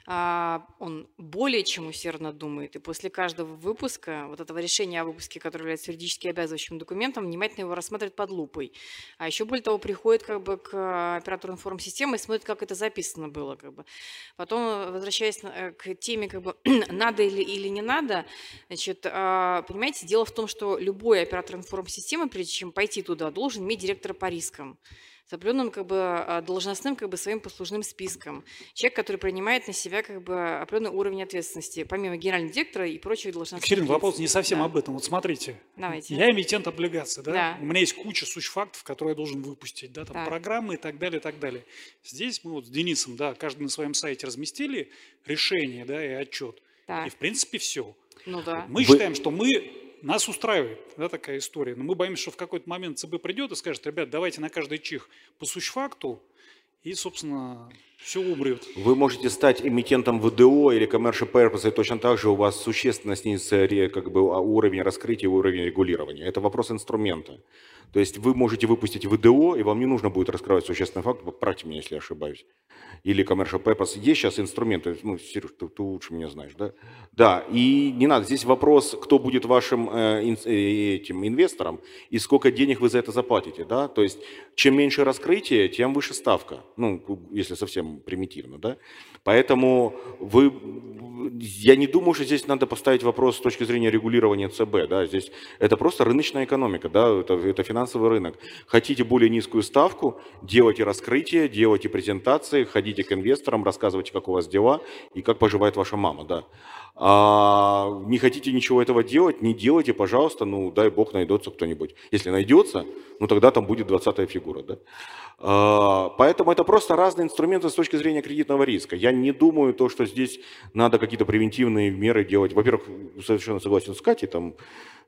А, он более чем усердно думает, и после каждого выпуска, вот этого решения о выпуске, которое является юридически обязывающим документом, внимательно его рассматривает под лупой. А еще более того, приходит как бы к оператору информсистемы и смотрит, как это записано было. Как бы. Потом, возвращаясь э, к теме, как бы, [CLEARS THROAT] надо или, или не надо, значит, а, понимаете, дело в том, что любой оператор информсистемы, прежде чем пойти туда, должен иметь директора по рискам определенным как бы, а, должностным как бы, своим послужным списком. Человек, который принимает на себя как бы, определенный уровень ответственности, помимо генерального директора и прочих должностных Екатерина, вопрос не совсем да. об этом. Вот смотрите, Давайте. я эмитент облигаций, да? да? У меня есть куча сущфактов, которые я должен выпустить, да, там так. программы и так далее, и так далее. Здесь мы вот с Денисом, да, каждый на своем сайте разместили решение, да, и отчет. Так. И в принципе все. Ну да. Мы Вы... считаем, что мы нас устраивает да, такая история, но мы боимся, что в какой-то момент ЦБ придет и скажет, ребят, давайте на каждый чих по сущфакту, и, собственно, все умрет. Вы можете стать эмитентом ВДО или commercial purpose, и точно так же у вас существенно снизится как бы, уровень раскрытия, уровень регулирования. Это вопрос инструмента. То есть вы можете выпустить ВДО, и вам не нужно будет раскрывать существенный факт, поправьте меня, если я ошибаюсь. Или commercial purpose. Есть сейчас инструменты, ну, Сереж, ты, ты лучше меня знаешь, да? Да, и не надо. Здесь вопрос, кто будет вашим э, э, этим инвестором и сколько денег вы за это заплатите, да? То есть чем меньше раскрытие, тем выше ставка. Ну, если совсем примитивно, да? Поэтому вы, я не думаю, что здесь надо поставить вопрос с точки зрения регулирования ЦБ, да? Здесь это просто рыночная экономика, да? Это, это финансовый рынок. Хотите более низкую ставку, делайте раскрытие, делайте презентации, ходите к инвесторам, рассказывайте, как у вас дела и как поживает ваша мама. Да. А не хотите ничего этого делать, не делайте, пожалуйста, ну дай бог найдется кто-нибудь. Если найдется, ну тогда там будет 20 фигура. Да? А, поэтому это просто разные инструменты с точки зрения кредитного риска. Я не думаю, то, что здесь надо какие-то превентивные меры делать. Во-первых, совершенно согласен с Катей, там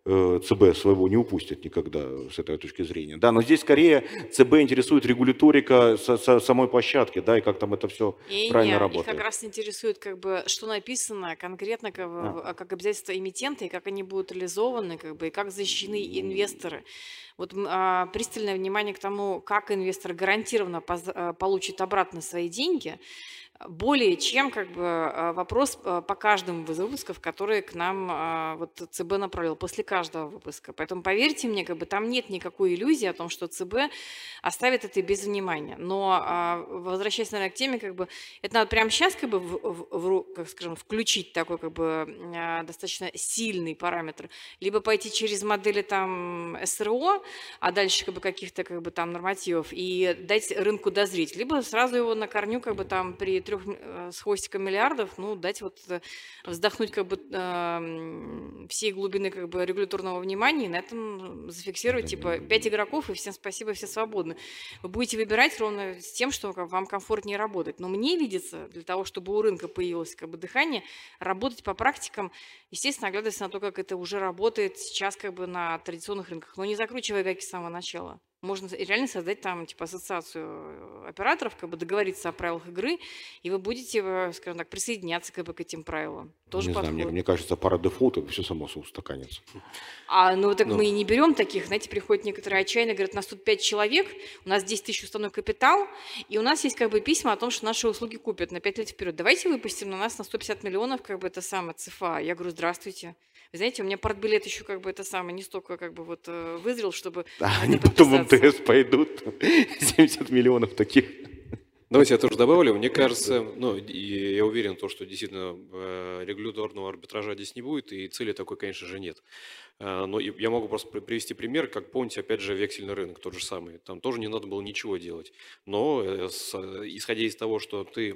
ЦБ своего не упустит никогда с этой точки зрения. Да, но здесь скорее ЦБ интересует регуляторика со, со самой площадки, да, и как там это все и правильно нет, работает. Их как раз интересует, как бы, что написано конкретно как, а. как обязательства эмитента, и как они будут реализованы, как бы, и как защищены инвесторы. Вот а, пристальное внимание к тому, как инвестор гарантированно а, получит обратно свои деньги, более чем как бы а, вопрос а, по каждому из выпусков, которые к нам а, вот ЦБ направил после каждого выпуска. Поэтому поверьте мне, как бы там нет никакой иллюзии о том, что ЦБ оставит это без внимания. Но возвращаясь, наверное, к теме, как бы это надо прямо сейчас как бы в, в, в, как скажем, включить такой как бы достаточно сильный параметр, либо пойти через модели там СРО, а дальше как бы каких-то как бы там нормативов и дать рынку дозреть, либо сразу его на корню как бы там при трех э, с хвостиком миллиардов, ну, дать вот э, вздохнуть как бы э, всей глубины как бы регуляторного внимания и на этом зафиксировать, типа, пять игроков, и всем спасибо, все свободны. Вы будете выбирать ровно с тем, что вам комфортнее работать. Но мне видится, для того, чтобы у рынка появилось как бы дыхание, работать по практикам, естественно, оглядываясь на то, как это уже работает сейчас как бы на традиционных рынках, но не закручивая гайки с самого начала можно реально создать там типа ассоциацию э, операторов, как бы договориться о правилах игры, и вы будете, э, скажем так, присоединяться как бы к этим правилам. Тоже не знаю, мне, мне кажется, пара дефолтов, все само устаканится. А, ну так ну. мы и не берем таких, знаете, приходят некоторые отчаянно, говорят, у нас тут 5 человек, у нас 10 тысяч уставной капитал, и у нас есть как бы письма о том, что наши услуги купят на 5 лет вперед. Давайте выпустим на нас на 150 миллионов как бы это самое ЦФА. Я говорю, здравствуйте. Вы знаете, у меня портбилет еще как бы это самое не столько как бы вот э, вызрел, чтобы... [LAUGHS] А они потом в МТС пойдут, [LAUGHS] 70 миллионов таких. Давайте я тоже добавлю. Мне кажется, ну, и я уверен, то, что действительно э, регуляторного арбитража здесь не будет, и цели такой, конечно же, нет. Э, но я могу просто привести пример, как помните, опять же, вексельный рынок тот же самый. Там тоже не надо было ничего делать. Но с, исходя из того, что ты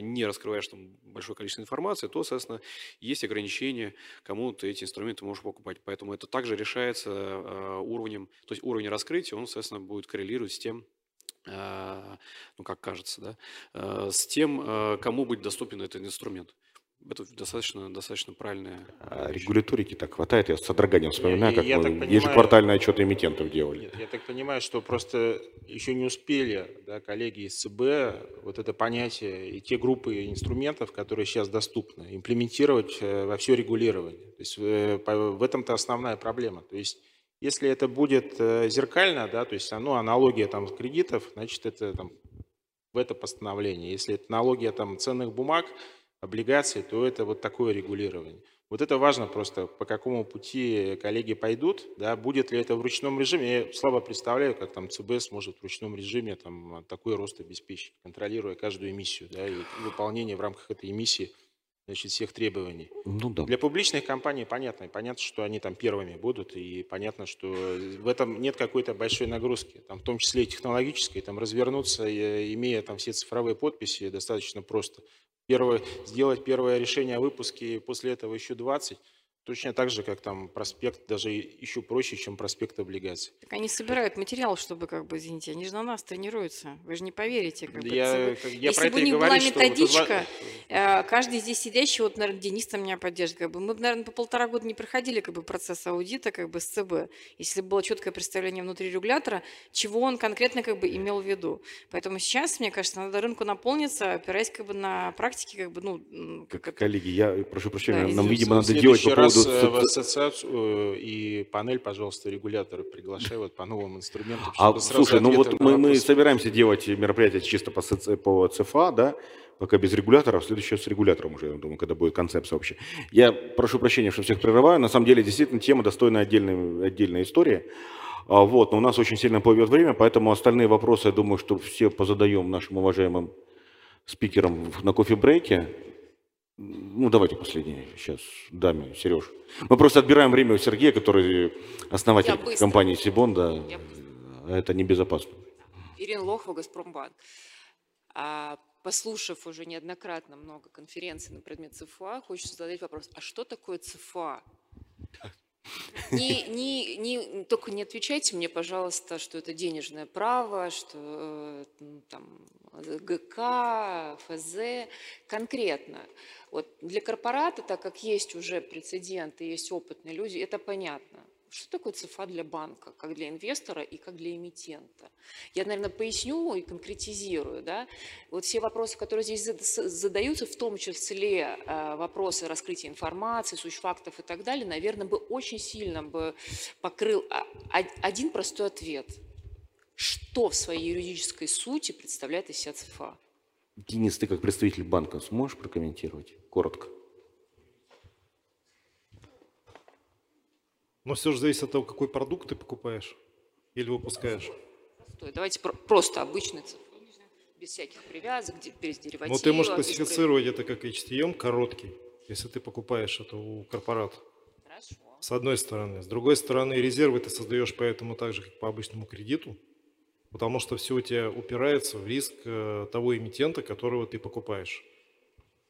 не раскрываешь там большое количество информации, то, соответственно, есть ограничения, кому ты эти инструменты можешь покупать. Поэтому это также решается уровнем, то есть уровень раскрытия, он, соответственно, будет коррелировать с тем, Э, ну, как кажется, да, э, с тем, э, кому будет доступен этот инструмент. Это достаточно, достаточно правильная а Регуляторики так хватает. Я с содроганием вспоминаю, как я мы понимаю, ежеквартальные отчеты эмитентов делали. Нет, я так понимаю, что просто еще не успели да, коллеги из ЦБ вот это понятие и те группы инструментов, которые сейчас доступны, имплементировать во все регулирование. То есть в этом-то основная проблема. То есть если это будет э, зеркально, да, то есть ну, аналогия там кредитов, значит это там, в это постановление. Если это аналогия там ценных бумаг, облигаций, то это вот такое регулирование. Вот это важно просто, по какому пути коллеги пойдут, да, будет ли это в ручном режиме. Я слабо представляю, как там ЦБ сможет в ручном режиме там, такой рост обеспечить, контролируя каждую эмиссию да, и выполнение в рамках этой эмиссии значит, всех требований. Ну, да. Для публичных компаний понятно, понятно, что они там первыми будут, и понятно, что в этом нет какой-то большой нагрузки, там, в том числе и технологической, там развернуться, имея там все цифровые подписи, достаточно просто. Первое, сделать первое решение о выпуске, и после этого еще 20, Точно так же, как там проспект, даже еще проще, чем проспект облигаций. Так они собирают материал, чтобы, как бы, извините, они же на нас тренируются. Вы же не поверите. Как бы, Я, как- я Если про это бы не была говорю, что вот методичка, два- э, каждый здесь сидящий, вот, наверное, Денис там меня поддержит, как бы, мы бы, наверное, по полтора года не проходили как бы, процесс аудита как бы, с ЦБ, если бы было четкое представление внутри регулятора, чего он конкретно как бы, имел в виду. Поэтому сейчас, мне кажется, надо рынку наполниться, опираясь как бы, на практике, как бы, ну, как Коллеги, я прошу прощения, Да, нам, извините. видимо, надо делать по поводу... э, в соци- ассоциацию э, и панель, пожалуйста, регулятора приглашай вот по новым инструментам. А, слушай, ну вот мы, мы собираемся делать мероприятие чисто по, по ЦФА, да, пока без регулятора, в следующий раз с регулятором уже, я думаю, когда будет концепция вообще. Я прошу прощения, что всех прерываю, на самом деле действительно тема достойна отдельной, отдельной истории. А, Вот, но у нас очень сильно плывет время, поэтому остальные вопросы, я думаю, что все позадаем нашим уважаемым спикерам на кофе-брейке. Ну, давайте последний сейчас, даме, Сереж. Мы просто отбираем время у Сергея, который основатель компании Сибон, да. А Это небезопасно. Ирина Лохова, Газпромбанк. А, послушав уже неоднократно много конференций на предмет ЦФА, хочется задать вопрос, а что такое ЦФА? [LAUGHS] Не, не, не, только не отвечайте мне, пожалуйста, что это денежное право, что э, там ГК, ФЗ. Конкретно, вот для корпората, так как есть уже прецеденты, есть опытные люди, это понятно. Что такое ЦФА для банка, как для инвестора и как для эмитента? Я, наверное, поясню и конкретизирую. Да? Вот все вопросы, которые здесь задаются, в том числе э, вопросы раскрытия информации, суть фактов и так далее, наверное, бы очень сильно бы покрыл а- один простой ответ. Что в своей юридической сути представляет из себя ЦФА? Денис, ты как представитель банка сможешь прокомментировать? Коротко. Но все же зависит от того, какой продукт ты покупаешь или выпускаешь. Простой. Давайте про- просто обычный ЦФА. Без всяких привязок, без деривативов. Но ты можешь без классифицировать это как HTM короткий, если ты покупаешь это у корпората. Хорошо. С одной стороны. С другой стороны, резервы ты создаешь поэтому так же, как по обычному кредиту, потому что все у тебя упирается в риск э, того эмитента, которого ты покупаешь.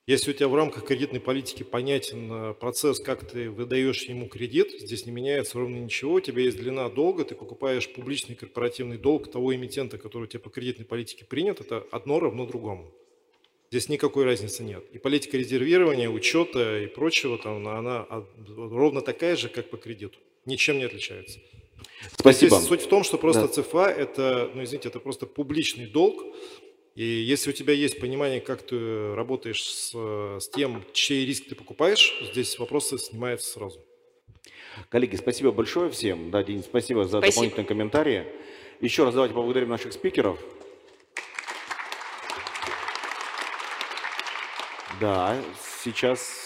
Если у тебя в рамках кредитной политики понятен э, процесс, как ты выдаешь ему кредит, здесь не меняется ровно ничего, у тебя есть длина долга, ты покупаешь публичный корпоративный долг того эмитента, который у тебя по кредитной политике принят, это одно равно другому. Здесь никакой разницы нет. И политика резервирования, учета и прочего, там, она ровно такая же, как по кредиту. Ничем не отличается. Спасибо. Здесь суть в том, что просто Да. ЦФА это, ну извините, это просто публичный долг. И если у тебя есть понимание, как ты работаешь с, с тем, чей риск ты покупаешь, здесь вопросы снимаются сразу. Коллеги, спасибо большое всем. Да, Денис, спасибо за Спасибо. дополнительные комментарии. Еще раз давайте поблагодарим наших спикеров. Да, сейчас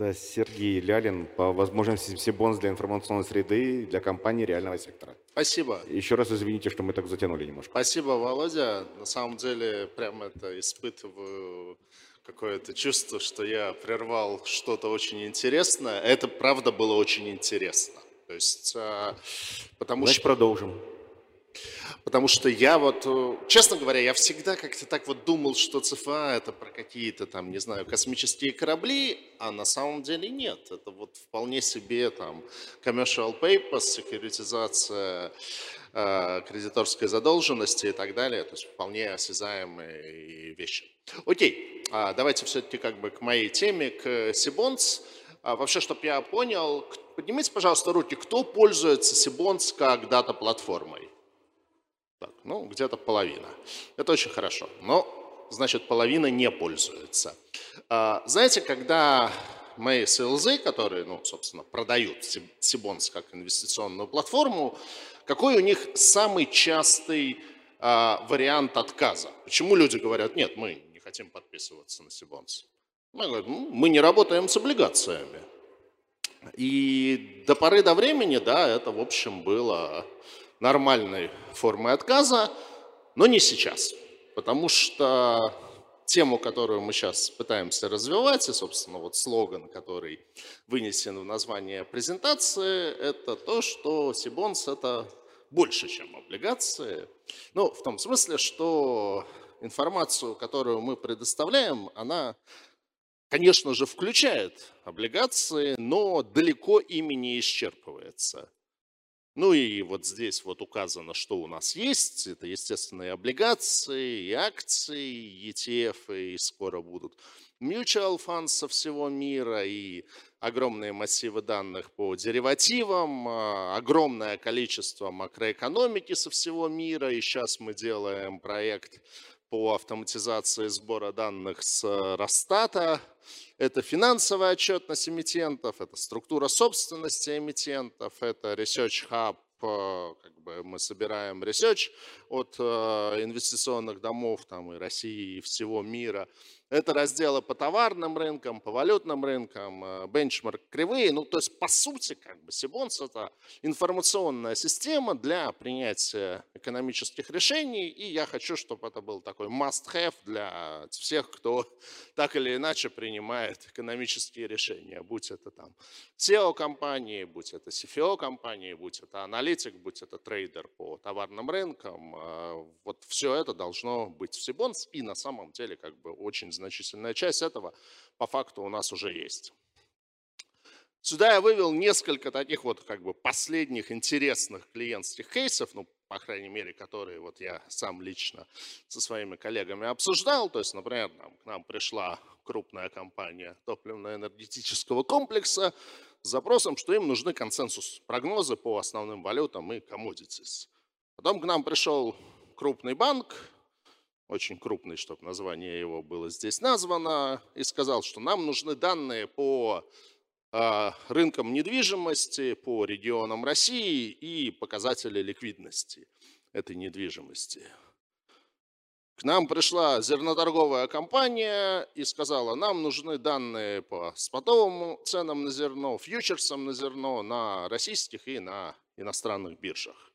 да, Сергей Лялин по возможности все бонус для информационной среды для компании реального сектора. Спасибо. Еще раз извините, что мы так затянули немножко. Спасибо, Володя. На самом деле, прямо это испытываю какое-то чувство, что я прервал что-то очень интересное. Это, правда, было очень интересно. То есть, а, потому Значит, что... продолжим. Потому что я вот, э, честно говоря, я всегда как-то так вот думал, что ЦФА это про какие-то там, не знаю, космические корабли, а на самом деле нет. Это вот вполне себе там commercial papers, секьюритизация э, кредиторской задолженности и так далее. То есть вполне осязаемые вещи. Окей, а, давайте все-таки как бы к моей теме, к Сибонс. А, Вообще, чтобы я понял, поднимите, пожалуйста, руки, кто пользуется Сибонс как дата-платформой? Так, ну, где-то половина. Это очень хорошо. Но, значит, половина не пользуется. А, Знаете, когда мои СЛЗ, которые, ну, собственно, продают Си- Сибонс как инвестиционную платформу, какой у них самый частый а, вариант отказа? Почему люди говорят, нет, мы не хотим подписываться на Сибонс? Мы говорим, «Ну, мы не работаем с облигациями. И до поры до времени, да, это, в общем, было нормальной формой отказа, но не сейчас. Потому что тему, которую мы сейчас пытаемся развивать, и, собственно, вот слоган, который вынесен в название презентации, это то, что Сибонс – это больше, чем облигации. Ну, в том смысле, что информацию, которую мы предоставляем, она конечно же, включает облигации, но далеко ими не исчерпывается. Ну и вот здесь вот указано, что у нас есть. Это, естественно, и облигации, и акции, и ETF, и скоро будут mutual funds со всего мира, и огромные массивы данных по деривативам, а, огромное количество макроэкономики со всего мира. И сейчас мы делаем проект по автоматизации сбора данных с Росстата. Это финансовая отчетность эмитентов, это структура собственности эмитентов, это Research Hub, э, как бы мы собираем research от э, инвестиционных домов там, и России, и всего мира. Это разделы по товарным рынкам, по валютным рынкам, э, бенчмарк кривые. Ну, то есть, по сути, как бы Сибонс – это информационная система для принятия экономических решений. И я хочу, чтобы это был такой must-have для всех, кто [LAUGHS] так или иначе принимает экономические решения. Будь это там SEO-компании, будь это CFO-компании, будь это аналитик, будь это трейдер по товарным рынкам. Э, вот все это должно быть в Сибонс. И на самом деле как бы очень значительная часть этого по факту у нас уже есть. Сюда я вывел несколько таких вот как бы последних интересных клиентских кейсов, ну, по крайней мере, которые вот я сам лично со своими коллегами обсуждал. То есть, например, там, к нам пришла крупная компания топливно-энергетического комплекса с запросом, что им нужны консенсус прогнозы по основным валютам и commodities. Потом к нам пришел крупный банк, очень крупный, чтобы название его было здесь названо, и сказал, что нам нужны данные по а, рынкам недвижимости, по регионам России и показатели ликвидности этой недвижимости. К нам пришла зерноторговая компания и сказала, нам нужны данные по спотовым ценам на зерно, фьючерсам на зерно на российских и на иностранных биржах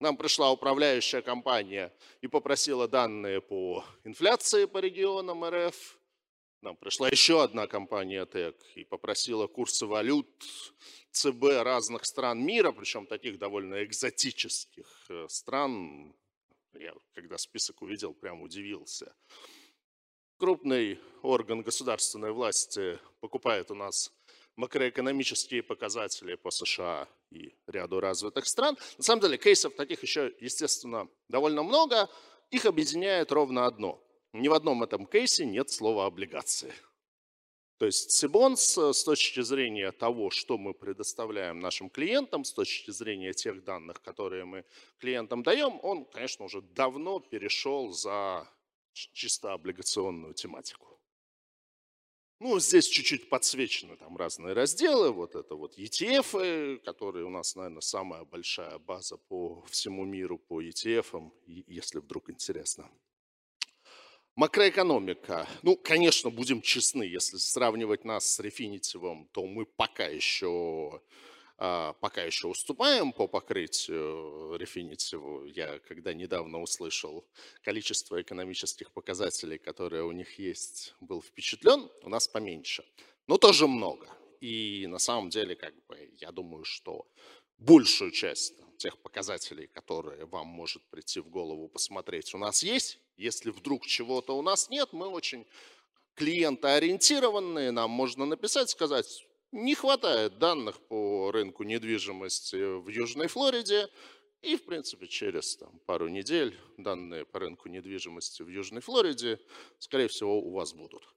нам пришла управляющая компания и попросила данные по инфляции по регионам РФ. Нам пришла еще одна компания ТЭК и попросила курсы валют ЦБ разных стран мира, причем таких довольно экзотических э, стран. Я когда список увидел, прям удивился. Крупный орган государственной власти покупает у нас макроэкономические показатели по США и ряду развитых стран. На самом деле кейсов таких еще, естественно, довольно много. Их объединяет ровно одно. Ни в одном этом кейсе нет слова облигации. То есть Сибонс с точки зрения того, что мы предоставляем нашим клиентам, с точки зрения тех данных, которые мы клиентам даем, он, конечно, уже давно перешел за чисто облигационную тематику. Ну, здесь чуть-чуть подсвечены там разные разделы. Вот это вот ETF, которые у нас, наверное, самая большая база по всему миру по ETF, если вдруг интересно. Макроэкономика. Ну, конечно, будем честны, если сравнивать нас с Рефинитивом, то мы пока еще пока еще уступаем по покрытию Refinitiv. Я когда недавно услышал количество экономических показателей, которые у них есть, был впечатлен, у нас поменьше. Но тоже много. И на самом деле, как бы, я думаю, что большую часть тех показателей, которые вам может прийти в голову посмотреть, у нас есть. Если вдруг чего-то у нас нет, мы очень клиентоориентированные, нам можно написать, сказать, не хватает данных по рынку недвижимости в Южной Флориде, и, в принципе, через там, пару недель данные по рынку недвижимости в Южной Флориде, скорее всего, у вас будут.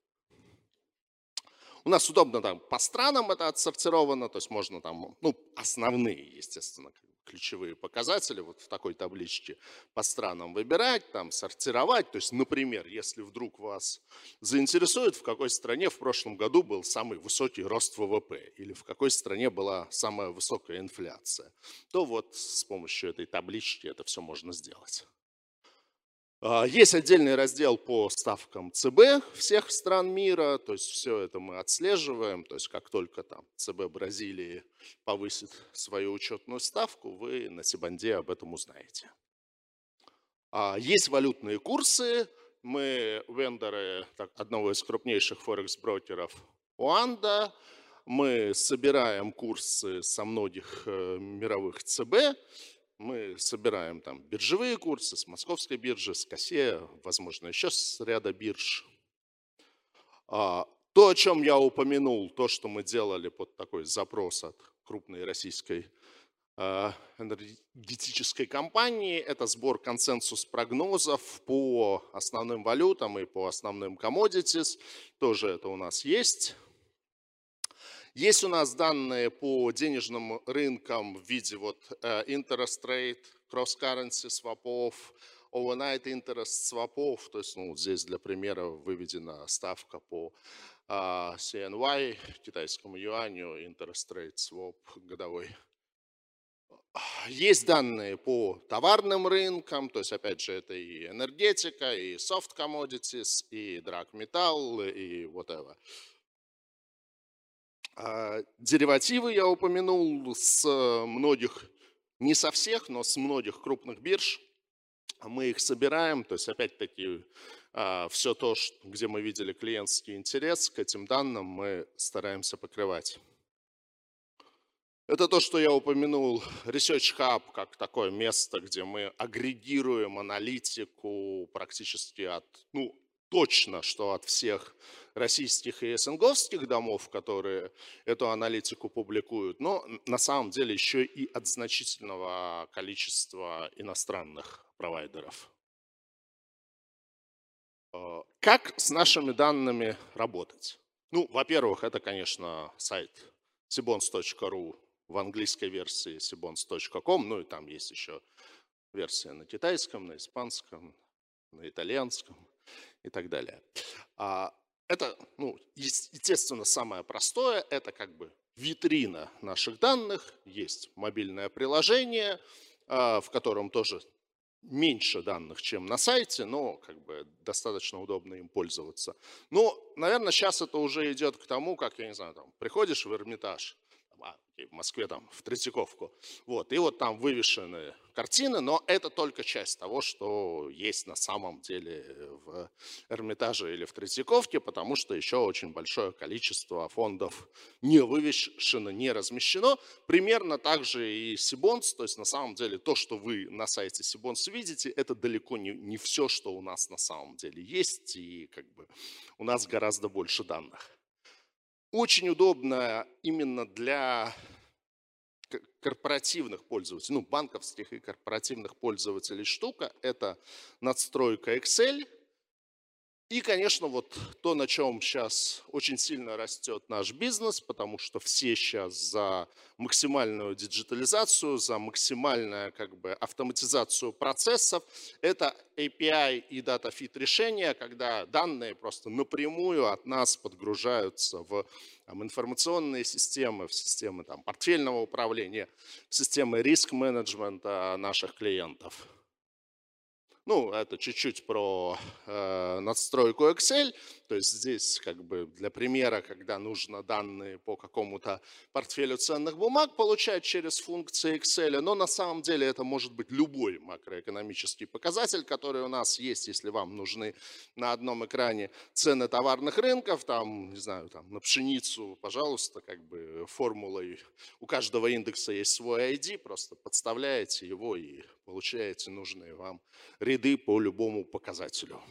У нас удобно там по странам это отсортировано, то есть можно там, ну, основные, естественно, ключевые показатели вот в такой табличке по странам выбирать, там сортировать. То есть, например, если вдруг вас заинтересует, в какой стране в прошлом году был самый высокий рост ВВП или в какой стране была самая высокая инфляция, то вот с помощью этой таблички это все можно сделать. А, есть отдельный раздел по ставкам ЦБ всех стран мира, то есть все это мы отслеживаем, то есть как только там ЦБ Бразилии повысит свою учетную ставку, вы на Сибанде об этом узнаете. А, есть валютные курсы, мы вендоры одного из крупнейших форекс-брокеров Уанда, мы собираем курсы со многих э, мировых ЦБ, мы собираем там биржевые курсы с московской биржи, с КАСЕ, возможно, еще с ряда бирж. А, То, о чем я упомянул, то, что мы делали под такой запрос от крупной российской э, энергетической компании, это сбор консенсус прогнозов по основным валютам и по основным commodities. Тоже это у нас есть. Есть у нас данные по денежным рынкам в виде вот э, interest rate, cross-currency свопов, overnight interest свопов. То есть ну, здесь для примера выведена ставка по а, CNY, китайскому юаню, interest rate swap годовой. Есть данные по товарным рынкам, то есть, опять же, это и энергетика, и soft commodities, и metal, и whatever. А, деривативы я упомянул с многих, не со всех, но с многих крупных бирж. Мы их собираем, то есть опять-таки а, все то, где мы видели клиентский интерес, к этим данным мы стараемся покрывать. Это то, что я упомянул, Research Hub, как такое место, где мы агрегируем аналитику практически от, ну, точно, что от всех российских и СНГовских домов, которые эту аналитику публикуют, но на самом деле еще и от значительного количества иностранных провайдеров. Э, как с нашими данными работать? Ну, во-первых, это, конечно, сайт sibons.ru в английской версии sibons.com, ну и там есть еще версия на китайском, на испанском, на итальянском и так далее. А, это, ну, естественно, самое простое, это как бы витрина наших данных, есть мобильное приложение, а, в котором тоже меньше данных, чем на сайте, но как бы достаточно удобно им пользоваться. Но, наверное, сейчас это уже идет к тому, как, я не знаю, там, приходишь в Эрмитаж, в Москве там в Третьяковку. Вот, и вот там вывешены картины, но это только часть того, что есть на самом деле в Эрмитаже или в Третьяковке, потому что еще очень большое количество фондов не вывешено, не размещено. Примерно так же и Сибонс, то есть на самом деле то, что вы на сайте Сибонс видите, это далеко не, не все, что у нас на самом деле есть, и как бы у нас гораздо больше данных. Очень удобно именно для корпоративных пользователей, ну, банковских и корпоративных пользователей штука – это надстройка Excel – и, конечно, вот то, на чем сейчас очень сильно растет наш бизнес, потому что все сейчас за максимальную диджитализацию, за максимальную как бы, автоматизацию процессов, это API и Fit решения, когда данные просто напрямую от нас подгружаются в там, информационные системы, в системы там, портфельного управления, в системы риск-менеджмента наших клиентов. Ну, это чуть-чуть про э, надстройку Excel. То есть здесь как бы для примера, когда нужно данные по какому-то портфелю ценных бумаг получать через функции Excel, но на самом деле это может быть любой макроэкономический показатель, который у нас есть, если вам нужны на одном экране цены товарных рынков, там, не знаю, там на пшеницу, пожалуйста, как бы формулой, у каждого индекса есть свой ID, просто подставляете его и получаете нужные вам ряды по любому показателю.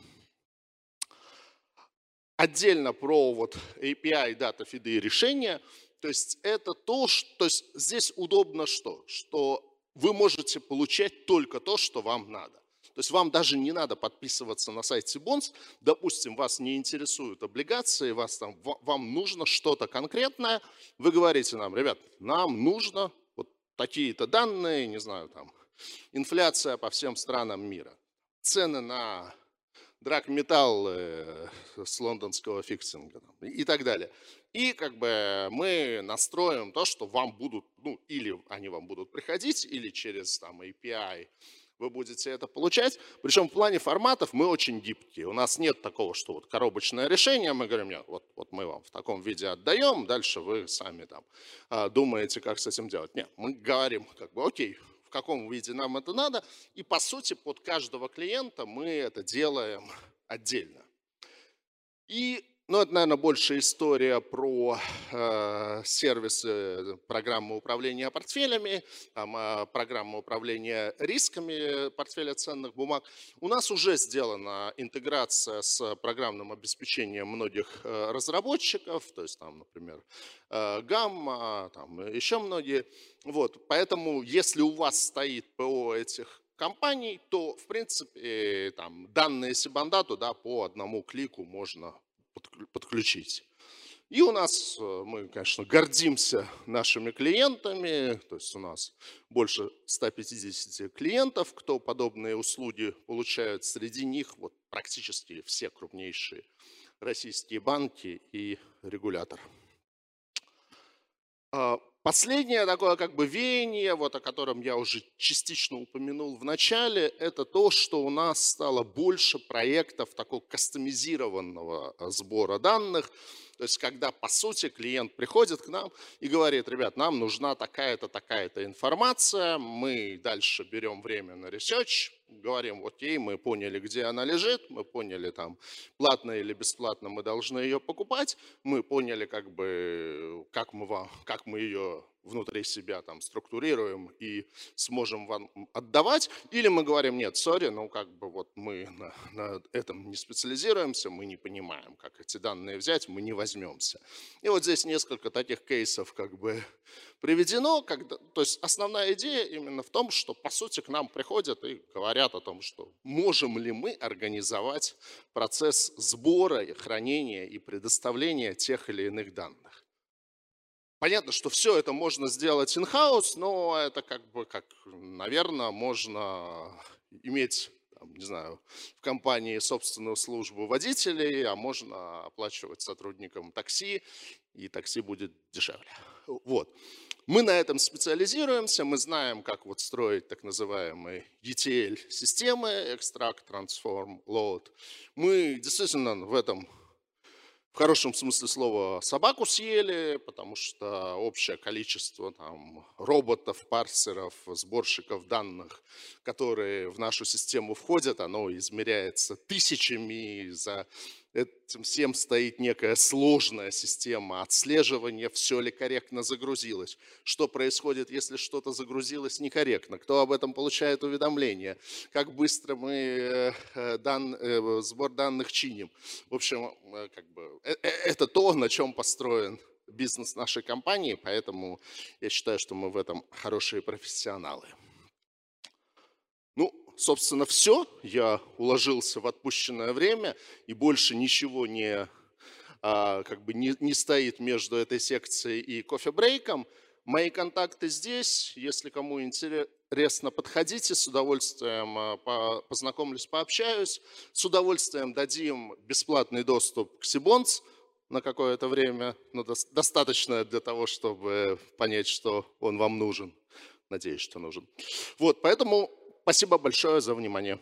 Отдельно про вот API, дата, фиды и решения. То есть это то, что то есть здесь удобно что? Что вы можете получать только то, что вам надо. То есть вам даже не надо подписываться на Cbonds. Допустим, вас не интересуют облигации, вас там, вам нужно что-то конкретное. Вы говорите нам, ребят, нам нужно вот такие-то данные, не знаю, там, инфляция по всем странам мира, цены на драгметалл с лондонского фиксинга и так далее. И как бы мы настроим то, что вам будут, ну или они вам будут приходить, или через там API вы будете это получать. Причем в плане форматов мы очень гибкие. У нас нет такого, что вот коробочное решение, мы говорим, нет, вот, вот мы вам в таком виде отдаем, дальше вы сами там а, думаете, как с этим делать. Нет, мы говорим, как бы, окей, каком виде нам это надо, и по сути под каждого клиента мы это делаем отдельно. И ну, это, наверное, больше история про э, сервисы программы управления портфелями, там, э, программы управления рисками портфеля ценных бумаг. У нас уже сделана интеграция с программным обеспечением многих э, разработчиков, то есть там, например, э, Гамма, там еще многие. Вот, поэтому, если у вас стоит ПО этих компаний, то, в принципе, там, данные Сибанда туда по одному клику можно подключить. И у нас, э, мы, конечно, гордимся нашими клиентами, то есть у нас больше 150 клиентов, кто подобные услуги получают. Среди них вот практически все крупнейшие российские банки и регулятор. А, последнее такое как бы веяние, вот о котором я уже частично упомянул в начале, это то, что у нас стало больше проектов такого кастомизированного э, сбора данных. То есть, когда, по сути, клиент приходит к нам и говорит, ребят, нам нужна такая-то, такая-то информация, мы дальше берем время на research, говорим, окей, мы поняли, где она лежит, мы поняли, там, платно или бесплатно мы должны ее покупать, мы поняли, как бы, как мы, вам, как мы ее внутри себя там структурируем и сможем вам отдавать, или мы говорим, нет, сори, ну как бы вот мы на, на этом не специализируемся, мы не понимаем, как эти данные взять, мы не возьмемся. И вот здесь несколько таких кейсов как бы приведено, когда, то есть основная идея именно в том, что по сути к нам приходят и говорят о том, что можем ли мы организовать процесс сбора, хранения и предоставления тех или иных данных. Понятно, что все это можно сделать in-house, но это как бы, как, наверное, можно иметь не знаю, в компании собственную службу водителей, а можно оплачивать сотрудникам такси, и такси будет дешевле. Вот. Мы на этом специализируемся, мы знаем, как вот строить так называемые ETL-системы, Extract, Transform, Load. Мы действительно в этом в хорошем смысле слова собаку съели, потому что общее количество там, роботов, парсеров, сборщиков данных, которые в нашу систему входят, оно измеряется тысячами за этим всем стоит некая сложная система отслеживания, все ли корректно загрузилось, что происходит, если что-то загрузилось некорректно, кто об этом получает уведомления, как быстро мы э, э, дан, э, сбор данных чиним. В общем, как бы, это то, на чем построен бизнес нашей компании, поэтому я считаю, что мы в этом хорошие профессионалы собственно, все. Я уложился в отпущенное время, и больше ничего не, а, как бы не, не стоит между этой секцией и кофе-брейком. Мои контакты здесь. Если кому интересно, подходите. С удовольствием а, познакомлюсь, пообщаюсь. С удовольствием дадим бесплатный доступ к Сибонс на какое-то время, но достаточно для того, чтобы понять, что он вам нужен. Надеюсь, что нужен. Вот, поэтому Спасибо большое за внимание.